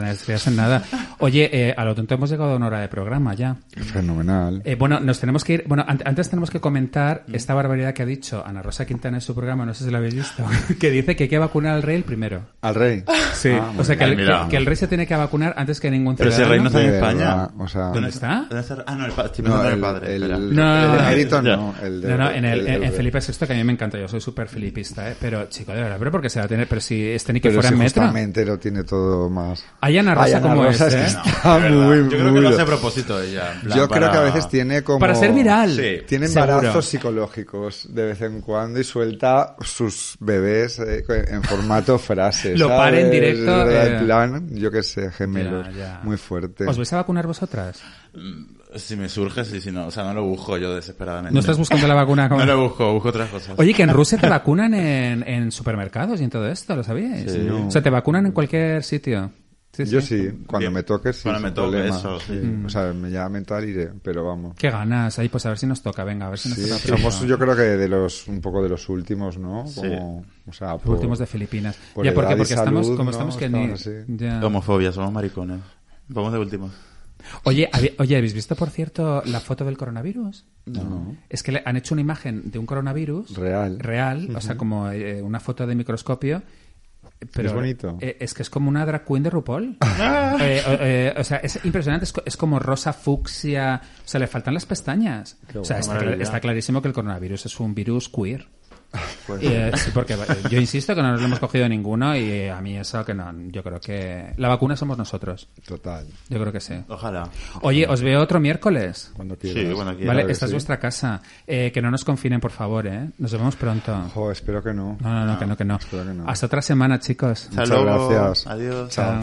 en nada. Oye, eh, a lo tonto hemos llegado a una hora de programa ya. Fenomenal. Eh, bueno, nos tenemos que ir. Bueno, an- antes tenemos que comentar esta barbaridad que ha dicho Ana Rosa Quintana en su programa, no sé si lo habéis visto, que dice que hay que vacunar al rey el primero. Al rey. Sí, Ah, o sea que el, que- que el rey se tiene que vacunar antes que ningún Pero si ciudadano. el rey no está en España. o sea- ¿Dónde está? ¿Dónde está? Ah, no, el, pa- No, el, el padre. el, el, No, emérito no. El de- No, no, en, el, el- en, el en rey. Felipe VI que a mí me encanta, yo soy súper filipista, ¿eh? pero chico, de verdad, pero porque se va a tener, pero si este ni que Pero fuera si en metro. justamente lo tiene todo más. Hay Ana Rosa como Rosa es, que ¿eh? está verdad. muy, Yo creo que lo hace a propósito ella. en plan, Yo creo para- que a veces tiene como... Para ser viral. Sí. Tiene Seguro. embarazos psicológicos de vez en cuando y suelta sus bebés eh, en formato frase. Lo ¿sabes? para en directo, Es verdad, eh. En plan, yo qué sé, gemelos. Ya, ya. Muy fuerte. ¿Os vais a vacunar vosotras? Si me surge, sí, si no. O sea, no lo busco yo desesperadamente. ¿No estás buscando la vacuna? como- No lo busco, busco otras cosas. Oye, que en Rusia te vacunan en, en supermercados y en todo esto, ¿lo sabíais? Sí. O sea, te vacunan en cualquier sitio. Sí, Yo sí. sí, cuando Bien. me toque, sí. Cuando me toque, eso, sí. Mm. O sea, me llamen tal iré, pero vamos. Qué ganas. Ahí, pues a ver si nos toca. Venga, a ver si nos Sí, toca. somos yo creo que de los un poco de los últimos, ¿no? Como, o sea, Los por- últimos de Filipinas. por ya, porque, edad y porque estamos, salud, como ¿no? estamos que ni... Estamos así. ya. Homofobia, somos maricones. Vamos de últimos. Oye, habí- oye, ¿habéis visto, por cierto, la foto del coronavirus? No. Es que le han hecho una imagen de un coronavirus Real. real, o sea, como eh, una foto de microscopio. Pero, Es bonito. eh, es que es como una drag queen de RuPaul. Eh, eh, eh, o sea, es impresionante. Es, es como rosa fucsia. O sea, le faltan las pestañas. Qué o sea, está, está clarísimo que el coronavirus es un virus queer. Pues, Y, eh, sí, porque yo insisto que no nos lo hemos cogido ninguno y eh, a mí eso que no. Yo creo que la vacuna somos nosotros. Total. Yo creo que sí. Ojalá. Oye, os veo otro miércoles. Cuando quieras. Sí, bueno, aquí. Vale, esta es sí. vuestra casa. Eh, que no nos confinen, por favor, ¿eh? Nos vemos pronto. Jo, espero que no. No, no, no, que no, que no. espero que no. Hasta otra semana, chicos. Hasta Muchas luego. gracias. Adiós. Chao.